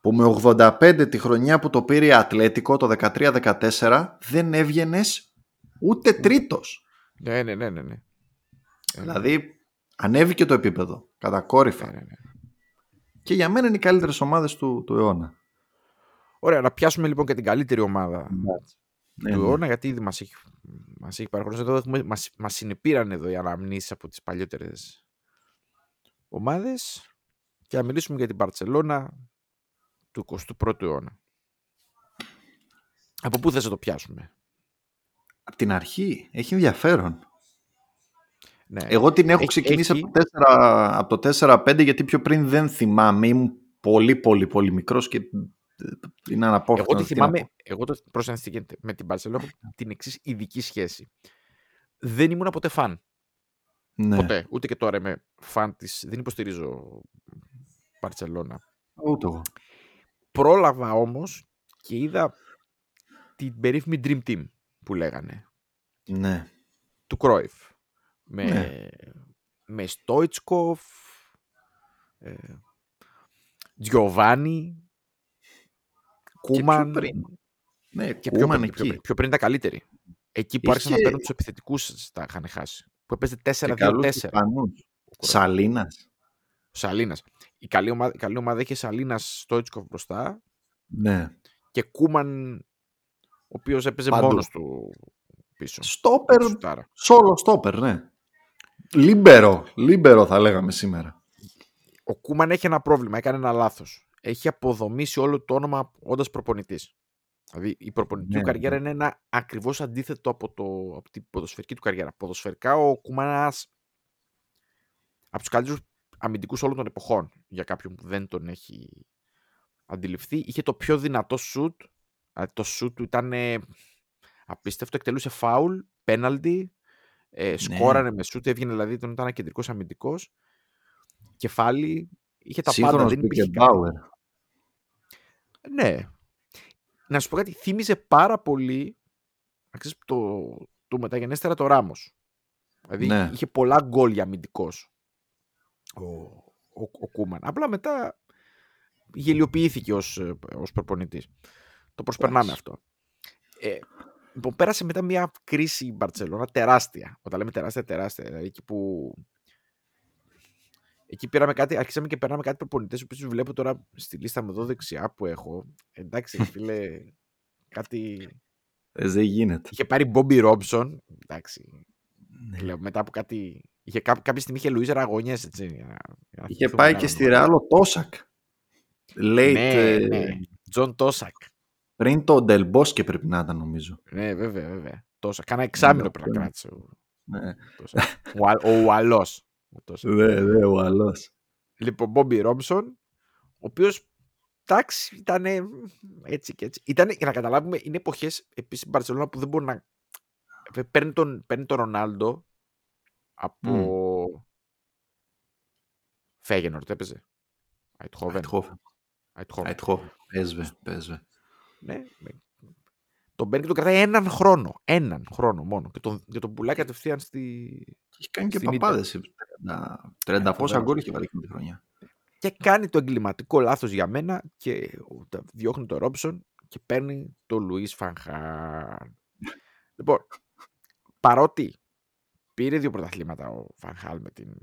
Που με 85 τη χρονιά που το πήρε η Ατλέτικο το 13-14 δεν έβγαινες ούτε τρίτος. Ναι, ναι, ναι, ναι. ναι. Δηλαδή ανέβηκε το επίπεδο κατακόρυφα. Ναι, ναι, ναι. Και για μένα είναι οι καλύτερες ομάδες του, του αιώνα. Ωραία, να πιάσουμε λοιπόν και την καλύτερη ομάδα Ναι, του ναι. αιώνα, γιατί ήδη μας έχει, μας έχει παραχωρήσει εδώ, έχουμε, μας, μας συνεπήραν εδώ οι αναμνήσεις από τις παλιότερες ομάδες και να μιλήσουμε για την Παρτσελώνα του 21ου αιώνα. Από πού θες να το πιάσουμε; Από την αρχή έχει ενδιαφέρον. Ναι. Εγώ την έχω Έχει- ξεκινήσει έχει- από το 4 από το 4-5 γιατί πιο πριν δεν θυμάμαι. Ήμουν πολύ πολύ πολύ μικρός και ε, είναι αναπόφευκτο. Εγώ τη τι να πω. θυμάμαι, εγώ το πρόσεχα τι γίνεται. Με την Παρσελόνα έχω την εξής ειδική σχέση. Δεν ήμουν ποτέ φαν. Ναι. Ποτέ. Ούτε και τώρα είμαι φαν της. Δεν υποστηρίζω Παρσελόνα. Ούτε εγώ. Πρόλαβα όμως και είδα την περίφημη Dream Team που λέγανε. Ναι. Του Κρόιφ. Με, Ναι. με Στόιτσκοφ, ε, Τζιοβάνι, Κούμαν. Και πιο πριν. Ναι, και πιο Κούμαν πριν, εκεί. πιο, πριν, πιο πριν ήταν καλύτερη. Εκεί που άρχισαν να Είχε- παίρνουν τους επιθετικούς, τα είχαν χάσει. Που έπαιζε Και 4-2-4. καλούς Ισπανούς. Σαλίνας. Ο Σαλίνας. Η καλή ομάδα, η καλή ομάδα είχε Σαλίνας Στόιτσκοφ μπροστά Ναι. και Κούμαν, ο οποίος έπαιζε Παντού. μόνος του πίσω. Στόπερ, Σουτάρα. σόλο στόπερ, ναι. Λίμπερο, λίμπερο θα λέγαμε σήμερα. Ο Κούμαν έχει ένα πρόβλημα, έκανε ένα λάθος. Έχει αποδομήσει όλο το όνομα όντας προπονητής. Δηλαδή η προπονητική Ναι, του καριέρα είναι ένα ακριβώς αντίθετο από, το, από την ποδοσφαιρική του καριέρα. Ποδοσφαιρικά ο Κούμαν είναι ένας από τους καλύτερους αμυντικούς όλων των εποχών. Για κάποιον που δεν τον έχει αντιληφθεί. Είχε το πιο δυνατό σουτ. Δηλαδή το σουτ του ήταν ε, απίστευτο. Εκτελούσε φάουλ, πέναλτι. Ε, σκόρανε με σουτ. Έβγαινε δηλαδή τον ήταν κεντρικός αμυντικός. Κεφάλι. Είχε τα πάντα. Σύγχρονος Δεν υπήρχε κάτι. Beckenbauer. Ναι. Να σου πω κάτι, θύμιζε πάρα πολύ αξίζει, το, το μεταγενέστερα το Ράμος. Δηλαδή Ναι. είχε πολλά γκολ για αμυντικός ο, ο, ο Κούμαν. Απλά μετά γελιοποιήθηκε ως, ε, ως προπονητής. Το προσπερνάμε Εντάξει. αυτό. Ε, λοιπόν, πέρασε μετά μια κρίση η Μπαρτσελώνα τεράστια. Όταν λέμε τεράστια, τεράστια. Δηλαδή εκεί που Εκεί πήραμε κάτι, αρχίσαμε και περνάμε κάτι προπονητές, που τους βλέπω τώρα στη λίστα με εδώ δεξιά που έχω. Εντάξει, φίλε, κάτι. Ε, δεν γίνεται. Είχε πάρει Μπόμπι Ρόμπσον. Εντάξει. Ναι. Λέω, μετά από κάτι. Είχε, κά- κάποια στιγμή είχε Λουίς Αραγονές, έτσι. για να- για να Είχε θυμηθούμε πάει κανένα και στη όνομα. Ρεάλ ο Τόσακ. Late, Ναι, ε, ναι. Τζον Τόσακ. Πριν το Ντελ Μπόσκε πρέπει να ήταν νομίζω. Ναι, βέβαια, βέβαια. Τόσα. Κάνα εξάμηνο Ναι, πρέπει να ναι. κράτησε. ο Ναι, Τόσακ. Ο, Α- ο Ουαλός. ναι, ναι, ο Ουαλός. Λοιπόν, Μπόμπι Ρόμψον, ο οποίος εντάξει, ήταν έτσι και έτσι. Ήτανε, για να καταλάβουμε, είναι εποχές επίσης στην Παρσελόνα που δεν μπορεί να. Παίρνει τον, παίρνει τον Ρονάλντο από. Φέγενορτ έπαιζε. Αιτχόβεν. Αιτχόφεν. Αιτχόβεν. Αιτχόφεν. Πέσβε, πέσβε. Ναι, ναι. Τον παίρνει και τον κρατάει έναν χρόνο. Έναν χρόνο μόνο. Και τον, και τον πουλάει κατευθείαν στη. Έχει κάνει και Στην Ίντερ. παπάδες. 30, 30 πόσα φοβερός. γκολ είχε βάλει εκείνη τη χρονιά. Και κάνει το εγκληματικό λάθος για μένα και τα- διώχνει το Ρόμπσον και παίρνει το Λουίς Φανχάλ. λοιπόν, παρότι πήρε δύο πρωταθλήματα ο Φανχάλ με την,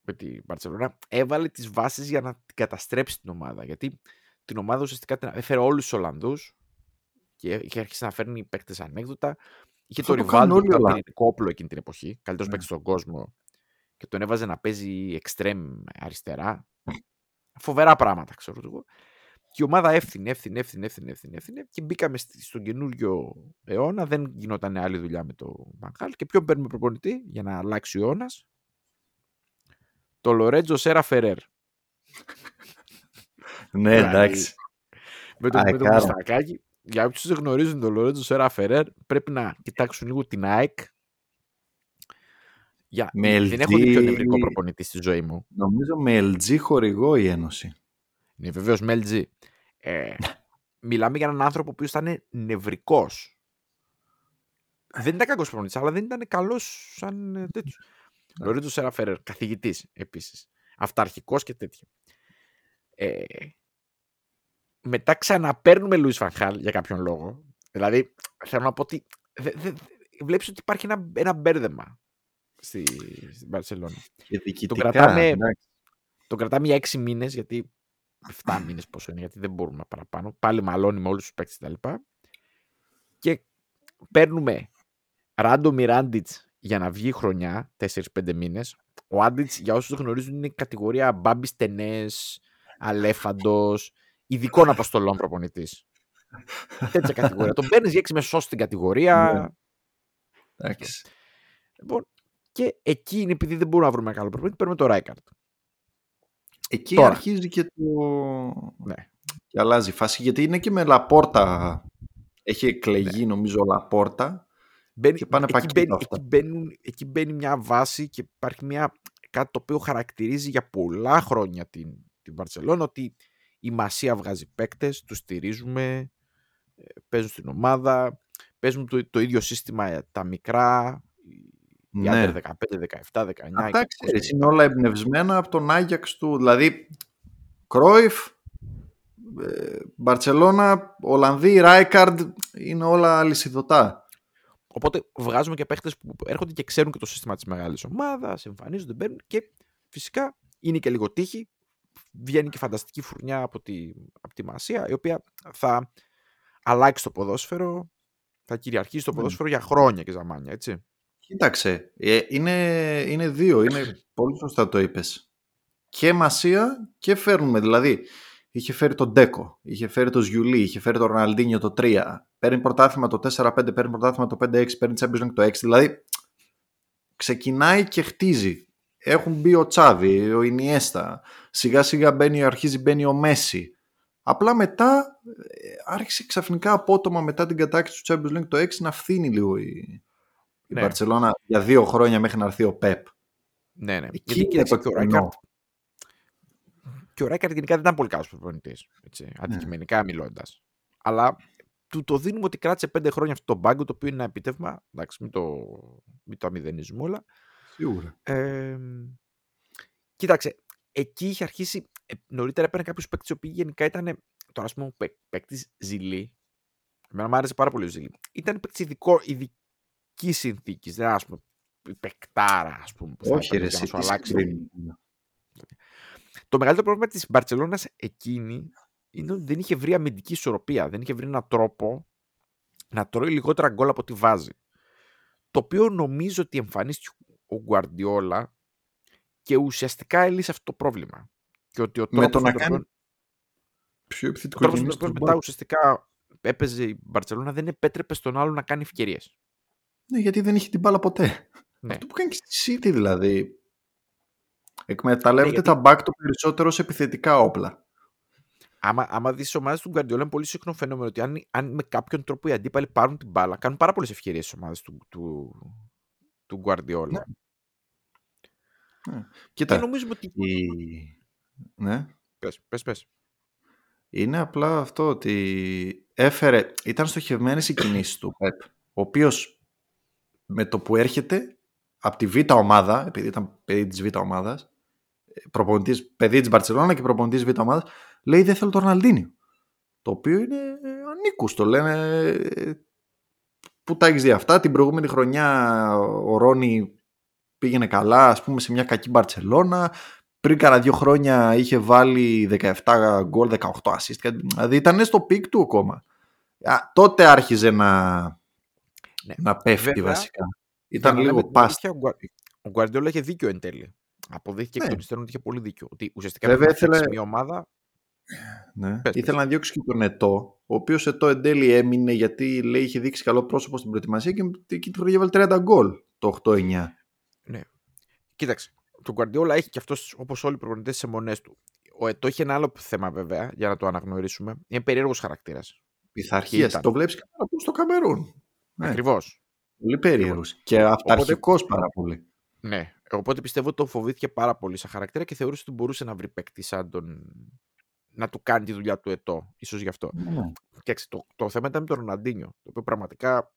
με την Μπαρτσελώνα, έβαλε τις βάσεις για να την καταστρέψει την ομάδα. Γιατί την ομάδα ουσιαστικά την έφερε όλους τους Ολλανδούς και είχε αρχίσει να φέρνει παίκτες ανέκδοτα. Είχε Αυτό το το κάνουν Ριβάλντο όλοι που ήταν οι Ολλανδοί. πυρηνικό όπλο εκείνη την εποχή. Καλύτερος Ναι. παίκτης στον κόσμο και τον έβαζε να παίζει εξτρέμ αριστερά. Φοβερά πράγματα, ξέρω εγώ. Και η ομάδα έφθινε, έφθινε, έφθινε, έφθινε, έφθινε, έφθινε και μπήκαμε στη- στον καινούριο αιώνα. Δεν γινόταν άλλη δουλειά με το Μαγχάλ. Και ποιον παίρνουμε προπονητή; Για να αλλάξει ο αιώνας. Το Λορέτζο Σέρα Φερέρ. Ναι, Δηλαδή, εντάξει. Με το, Α, με το εκάρα. μουστακάκι. Για όποιους δεν γνωρίζουν τον Λορέτζο Σέρα Φερέρ, πρέπει να κοιτάξουν λίγο την ΑΕΚ. Για... Με Δεν έχω δει πιο LG. νευρικό προπονητή στη ζωή μου. Νομίζω με LG χορηγό η Ένωση. Ναι, βεβαίως με LG. Ε, <laughs> μιλάμε για έναν άνθρωπο που ήταν νευρικός. Δεν ήταν κακός προπονητής, αλλά δεν ήταν καλός σαν ε, τέτοιος. Λορίτζο Σεραφέρερ, καθηγητής επίσης. Αυταρχικός και τέτοιο. Ε, μετά ξαναπαίρνουμε Λουίς Φανχάλ για κάποιον λόγο. Δηλαδή, θέλω να πω ότι δε, δε, βλέπεις ότι υπάρχει ένα, ένα μπέρδεμα στη, στην Παρσελόνα. Και διοικητικά. κρατάμε- εντάξει. Τον κρατάμε για 6 μήνες, γιατί 7 μήνες πόσο είναι, γιατί δεν μπορούμε παραπάνω. Πάλι μαλώνει με όλους τους παίκτες κτλ. Και παίρνουμε Ράντο Μιράντιτ για να βγει χρονιά, 4-5 μήνες. Ο Άντιτς, για όσους δεν γνωρίζουν, είναι κατηγορία μπάμπι τενές, αλέφαντος, ειδικών αποστολών προπονητής. Τέτοια κατηγορία. Τον παίρνεις για 6 μεσός στην κατηγορία. Ναι. Εντάξει. Λοιπόν, και εκεί είναι επειδή δεν μπορούμε να βρούμε καλό προπονητή, παίρνουμε το Ράικαρτ. Εκεί Τώρα. αρχίζει και το... Ναι. Και αλλάζει η φάση γιατί είναι και με Λαπόρτα. Έχει εκλεγεί νομίζω ο Λαπόρτα. Μπαίνει, Και πάνε εκεί, πακέτο μπαίνει, αυτά. εκεί, μπαίνουν, εκεί μπαίνει μια βάση και υπάρχει μια, κάτι το οποίο χαρακτηρίζει για πολλά χρόνια την, την Βαρσελόνα ότι η Μασία βγάζει παίκτες, τους στηρίζουμε, ε, παίζουν στην ομάδα, παίζουν το, το ίδιο σύστημα ε, τα μικρά, οι Ναι. άντερ 15, 17, 19, Αυτά 20. ξέρεις, είναι όλα εμπνευσμένα από τον Άγιαξ του. Δηλαδή, Κρόιφ, Μπαρτσελώνα, Ολλανδοί, Ράικαρντ, είναι όλα αλυσιδωτά. Οπότε βγάζουμε και παίχτε που έρχονται και ξέρουν και το σύστημα της μεγάλης ομάδας, εμφανίζονται, μπαίνουν και φυσικά είναι και λίγο τύχη. Βγαίνει και φανταστική φουρνιά από τη, από τη Μασία, η οποία θα αλλάξει το ποδόσφαιρο, θα κυριαρχήσει το ναι. ποδόσφαιρο για χρόνια και ζαμάνια, έτσι. Κοίταξε, ε, είναι, είναι δύο, είναι <laughs> πολύ σωστά το είπες. Και Μασία και φέρνουμε, δηλαδή είχε φέρει τον Ντέκο, είχε φέρει τον Ζιουλί, είχε φέρει τον Ροναλντίνιο το 3, παίρνει πρωτάθλημα το 4-5, παίρνει πρωτάθλημα το 5-6, παίρνει Champions League το 6, δηλαδή ξεκινάει και χτίζει. Έχουν μπει ο Τσάβη, ο Ινιέστα, σιγά σιγά μπαίνει, αρχίζει μπαίνει ο Μέση. Απλά μετά ε, άρχισε ξαφνικά απότομα μετά την κατάκτηση του Champions League το 6 να φθίνει λίγο η, η ναι. για δύο χρόνια μέχρι να έρθει ο Πεπ. Ναι, ναι. Εκεί Γιατί και ο Ράικαρτ και ο Ράικαρτ γενικά δεν ήταν πολύ καλός προπονητής. Ναι. Αντικειμενικά ναι. μιλώντας. Αλλά του το δίνουμε ότι κράτησε πέντε χρόνια αυτό το μπάγκο, το οποίο είναι ένα επιτεύγμα. Εντάξει, μην το, μην το αμηδενίζουμε όλα. Σίγουρα. Ε, κοίταξε, εκεί είχε αρχίσει. Ε, νωρίτερα έπαιρνε κάποιους παίκτες, οι οποίοι γενικά ήταν. Τώρα, ας πούμε, παίκτης ζηλή. Εμένα μου άρεσε πάρα πολύ ο ζηλή. Ήταν παίκτης ειδικής συνθήκης. Δεν ας πούμε. Παικτάρα, ας πούμε. Που Όχι, ρε, να σου αλλάξει. Το μεγαλύτερο πρόβλημα της Μπαρσελόνας εκείνη είναι ότι δεν είχε βρει αμυντική ισορροπία. Δεν είχε βρει έναν τρόπο να τρώει λιγότερα γκολ από ό,τι βάζει. Το οποίο νομίζω ότι εμφανίστηκε ο Γκουαρντιόλα και ουσιαστικά έλυσε αυτό το πρόβλημα. Και ότι ο Με το να κάνει πιο επιθετικό τρόπος μετά ουσιαστικά έπαιζε η Μπαρσελόνα δεν επέτρεπε στον άλλο να κάνει ευκαιρίες. Ναι, γιατί δεν είχε την μπάλα ποτέ. Ναι. Αυτό που κάνει και στη City δηλαδή. Εκμεταλλεύεται ναι, γιατί... τα back το περισσότερο σε επιθετικά όπλα. Άμα, άμα δεις τις ομάδες του Γκαρδιόλα, είναι πολύ συχνό φαινόμενο ότι αν, αν με κάποιον τρόπο οι αντίπαλοι πάρουν την μπάλα, κάνουν πάρα πολλές ευκαιρίες στις ομάδες του, του, του Γκουαρδιόλα. Ναι. Ναι. Κοίτα, και νομίζουμε ότι. Η... Ναι. Πες, πες, πες. Είναι απλά αυτό ότι έφερε, ήταν στοχευμένες οι κινήσεις του Πεπ, ο οποίος με το που έρχεται από τη β' ομάδα, επειδή ήταν παιδί της β' ομάδας, παιδί της Μπαρσελόνα και προπονητής β' ομάδας, λέει δεν θέλω τον Ροναλντίνιο. Το οποίο είναι ανήκουστο. Λένε πού τα έχεις δει αυτά. Την προηγούμενη χρονιά ο Ρόνι πήγαινε καλά, ας πούμε, σε μια κακή Μπαρσελόνα. Πριν κάνα δύο χρόνια είχε βάλει 17 γκολ, 18 assist. Δηλαδή ήταν στο peak του ακόμα. τότε άρχιζε να, ναι. να πέφτει Βέβαια, βασικά. Ήταν λίγο πάστα. Ο Γκουαρδιόλα είχε δίκιο εν τέλει. Αποδείχθηκε ναι. εκ των υστέρων ότι είχε πολύ δίκιο. Ότι ουσιαστικά Βέβαια, ήθελε... μια ομάδα. Ναι. Πες, Ήθελε να διώξει και τον Ετώ, ο οποίος Ετώ εν τέλει έμεινε γιατί λέει είχε δείξει καλό πρόσωπο στην προετοιμασία και εκείνη τη χρονιά 30 γκολ το 8-9. Ναι. Κοίταξε. Το Γκουαρδιόλα έχει και αυτός όπως όλοι οι προπονητές τις αιμονές του. Ο Ετώ έχει ένα άλλο θέμα βέβαια για να το αναγνωρίσουμε. Είναι περίεργος χαρακτήρας. Πειθαρχία. Το βλέπεις καλά στο Καμερούν. Ναι. Ακριβώς. Πολύ περίεργος. Και αυταρχικός πάρα πολύ. Ναι. Οπότε πιστεύω ότι το φοβήθηκε πάρα πολύ σαν χαρακτήρα και θεωρούσε ότι μπορούσε να βρει παίκτη σαν τον. να του κάνει τη δουλειά του ετώ. ίσως γι' αυτό. Ναι. Και το, το θέμα ήταν με τον Ροναντίνιο. Το οποίο πραγματικά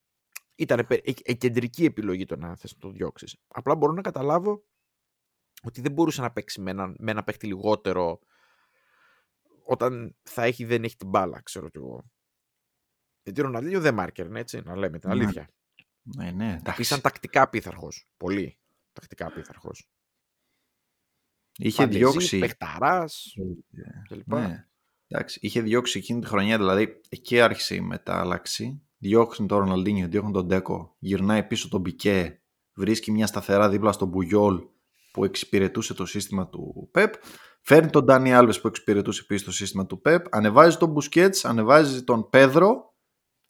ήταν η κεντρική επιλογή το να θες να το διώξεις. Απλά μπορώ να καταλάβω ότι δεν μπορούσε να παίξει με ένα, με ένα παίκτη λιγότερο όταν θα έχει, δεν έχει την μπάλα, ξέρω κι εγώ. Γιατί ο Ροναντίνιο δεν μάρκερ, έτσι, να λέμε την ναι. αλήθεια. Ναι, ναι, Ήταν τακτικά πίθαρχο. Πολύ τακτικά πίθαρχο. Είχε Παντεζή, διώξει. Πεχταρά. Ναι. Εντάξει, είχε διώξει εκείνη τη χρονιά, δηλαδή εκεί άρχισε η μετάλλαξη. Διώχνει τον Ροναλντίνιο, διώχνει τον Ντέκο, γυρνάει πίσω τον Μπικέ, βρίσκει μια σταθερά δίπλα στον Μπουγιόλ που εξυπηρετούσε το σύστημα του Πεπ. Φέρνει τον Ντάνι Άλβες που εξυπηρετούσε επίσης το σύστημα του Πεπ. Ανεβάζει τον Μπουσκέτς, ανεβάζει τον Πέδρο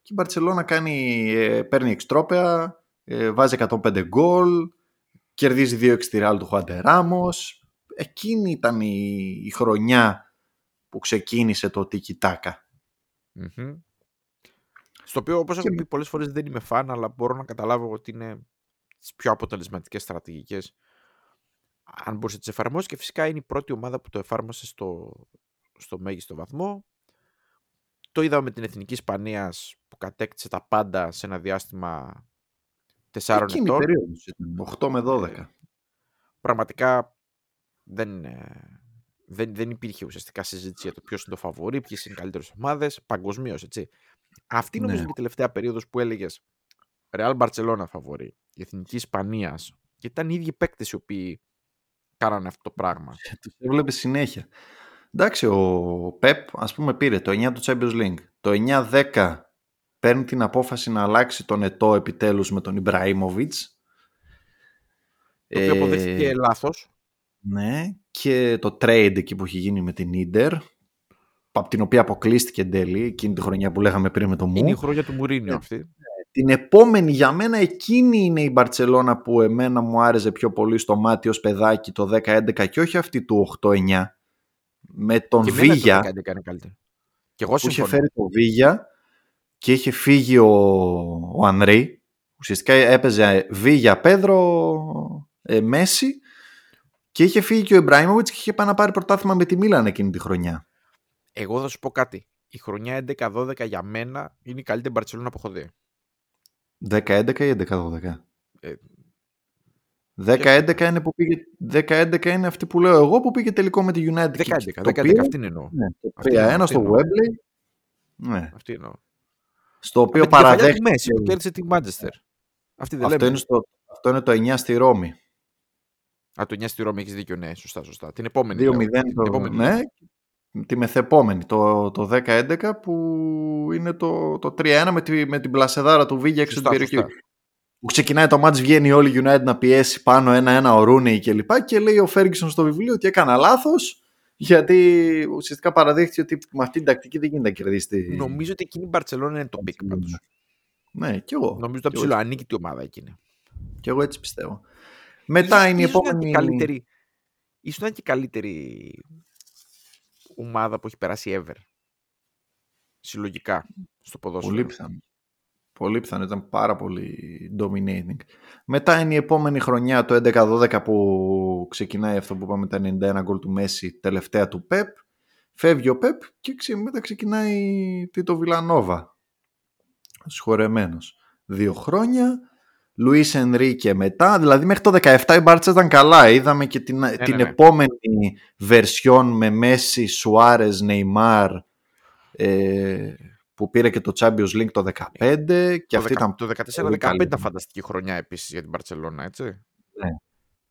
και η Μπαρσελόνα κάνει, ε, παίρνει εξτρόπαια, ε, βάζει 105 γκολ, κερδίζει δύο εξτηράλ του Χουάντε Ράμος. Εκείνη ήταν η, η χρονιά που ξεκίνησε το Τίκι Τάκα. Mm-hmm. Στο οποίο όπως και... έχω πει πολλές φορές δεν είμαι φαν αλλά μπορώ να καταλάβω ότι είναι τις πιο αποτελεσματικές στρατηγικές αν μπορούσε να τις εφαρμόσεις και φυσικά είναι η πρώτη ομάδα που το εφάρμοσε στο, στο μέγιστο βαθμό το είδαμε με την Εθνική Ισπανίας που κατέκτησε τα πάντα σε ένα διάστημα 4 Εκείνη ετών. περίοδος 8 με 12. Ε, πραγματικά δεν, Δεν, δεν υπήρχε ουσιαστικά συζήτηση για το ποιος είναι το φαβορή, ποιες είναι οι καλύτερες ομάδες παγκοσμίως, έτσι. Αυτή νομίζω Ναι. είναι η τελευταία περίοδος που έλεγες Real Barcelona φαβορή, η Εθνική Ισπανίας. Και ήταν οι ίδιοι παίκτες οι οποίοι κάνανε αυτό το πράγμα. Τους έβλεπες συνέχεια. Εντάξει, ο Πεπ ας πούμε πήρε το 9 του Champions League. Το 9-10 παίρνει την απόφαση να αλλάξει τον ετώ επιτέλους με τον Ιμπραήμοβιτς. Το οποίο αποδείχθηκε λάθος. Ναι, και το trade εκεί που έχει γίνει με την Ίντερ, από την οποία αποκλείστηκε εν τέλει, εκείνη τη χρονιά που λέγαμε πριν με το Μου. Είναι η χρόνια του Μουρίνιο Ε, αυτή. Την επόμενη για μένα εκείνη είναι η Μπαρτσελώνα που εμένα μου άρεσε πιο πολύ στο μάτι ως παιδάκι το 10-11 και όχι αυτή του 8-9 με τον Και εμένα το Βίγια 11 είναι καλύτερη. Και εγώ που είχε συμφωνώ. φέρει το Βίγια και είχε φύγει ο, ο Ανρί ουσιαστικά έπαιζε Βίγια, Πέδρο, ε, Μέση και είχε φύγει και ο Ιμπραήμοβιτς και είχε πάει να πάρει πρωτάθλημα με τη Μίλαν εκείνη τη χρονιά. Εγώ θα σου πω κάτι. Η χρονιά 11-12 για μένα είναι η καλύτερη Μπαρσελόνα που έχω δει. 10-11 ή 11-12. Ε, 10-11 είναι που πήγε. 10-11 είναι αυτή που λέω εγώ που πήγε τελικό με τη United. 10-11, και το 10-11, πήρε, αυτήν εννοώ. ναι, το Αυτή 3-1 εννοώ, στο αυτή εννοώ. Wembley. Ναι. Αυτή εννοώ. Στο οποίο Με την κεφαλιά του παραδέχτηκε. Μέση που κέρδισε τη Manchester. Αυτή δεν Αυτό λέμε. είναι, στο, αυτό είναι το 9 στη Ρώμη. Α, το 9 στη Ρώμη έχεις δίκιο, ναι, σωστά, σωστά. Την επόμενη. 2-0 λέω. το, Την επόμενη. ναι, τη μεθεπόμενη, το, το 10-11 που είναι το, το 3-1 με, τη, με την πλασεδάρα του Βίγια έξω Σωστά, την περιοχή. σωστά. Που ξεκινάει το μάτς, βγαίνει όλη η United να πιέσει πάνω ένα-ένα ο Ρούνεϊ και λοιπά και λέει ο Φέργκισον στο βιβλίο ότι έκανα λάθος γιατί ουσιαστικά αποδείχθηκε ότι με αυτή την τακτική δεν γίνεται να κερδίσει. τη- Νομίζω ότι εκείνη η Μπαρσελόνα είναι το peak Barcelona. πάντως. Ναι, κι εγώ. Νομίζω ότι Κι εγώ, ψηλό ανήκει η ομάδα εκείνη. κι εγώ έτσι πιστεύω. Μετά είναι η Ίσως να επόμενη... και καλύτερη, ίσως να είναι και η καλύτερη ομάδα που έχει περάσει ever. Συλλογικά στο ποδόσφαιρο. Πολύ πιθανό. Πολύ πιθανό, ήταν πάρα πολύ dominating. Μετά είναι η επόμενη χρονιά, το 11-12 που ξεκινάει αυτό που είπαμε τα 91 γκολ του Μέση, τελευταία του Πεπ. Φεύγει ο Πεπ και ξε- μετά ξεκινάει Τίτο Βιλανόβα. Συγχωρεμένος. Δύο χρόνια. Λουίς Ενρίκε μετά, δηλαδή μέχρι το 17 η Μπάρτσα ήταν καλά. Είδαμε και την, την ναι. επόμενη βερσιόν με Μέση, Σουάρες, Νεϊμάρ ε, που πήρε και το Champions League το 15 και Το, αυτή δεκα- ήταν το 14-15 πολύ καλή. ήταν φανταστική χρονιά επίσης για την Μπαρσελόνα, έτσι.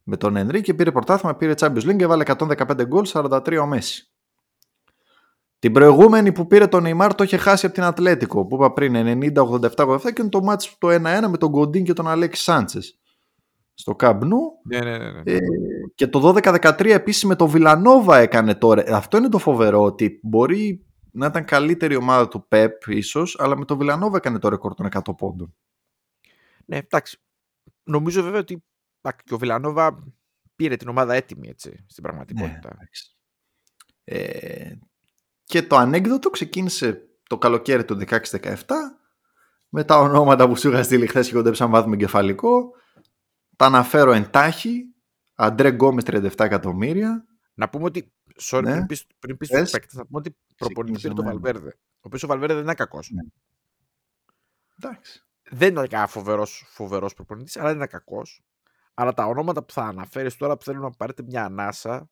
με τον Ενρίκε πήρε πρωτάθλημα, πήρε Champions League και βάλε 115 γκολ, 43 ο Μέση. Την προηγούμενη που πήρε τον Neymar το είχε χάσει από την Ατλέτικο που είπα πριν 90-87-87 και είναι το μάτς το 1-1 με τον Κοντίν και τον Αλέξη Σάντσες στο Καμπνού Ναι, ναι, ναι. ναι. Ε, και το 12-13 επίσης με το Βιλανόβα έκανε τώρα. Αυτό είναι το φοβερό ότι μπορεί να ήταν καλύτερη ομάδα του Πεπ ίσως αλλά με το Βιλανόβα έκανε το ρεκόρ των 100 πόντων. Ναι, εντάξει. Νομίζω βέβαια ότι εντάξει, και ο Βιλανόβα πήρε την ομάδα έτοιμη έτσι, στην πραγματικότητα. εντάξει. Ε, και το ανέκδοτο ξεκίνησε το καλοκαίρι του 16-17 με τα ονόματα που σου είχα στείλει χθες και κοντέψαμε να μάθουμε εγκεφαλικό. Τα αναφέρω εντάχει. Αντρέ Γκόμες 37 εκατομμύρια. Να πούμε ότι. Sorry, Ναι. πριν πεις, πριν πεις Πες. στους παίκτες, να πούμε ότι προπονητής πήρε το Ξεκίνησε Βαλβέρδε. Ο οποίος ο Βαλβέρδε δεν είναι κακός. Ναι. Εντάξει. Δεν είναι κανένα φοβερός, φοβερός προπονητής, αλλά δεν είναι κακός. Αλλά τα ονόματα που θα αναφέρεις τώρα που θέλω να πάρετε μια ανάσα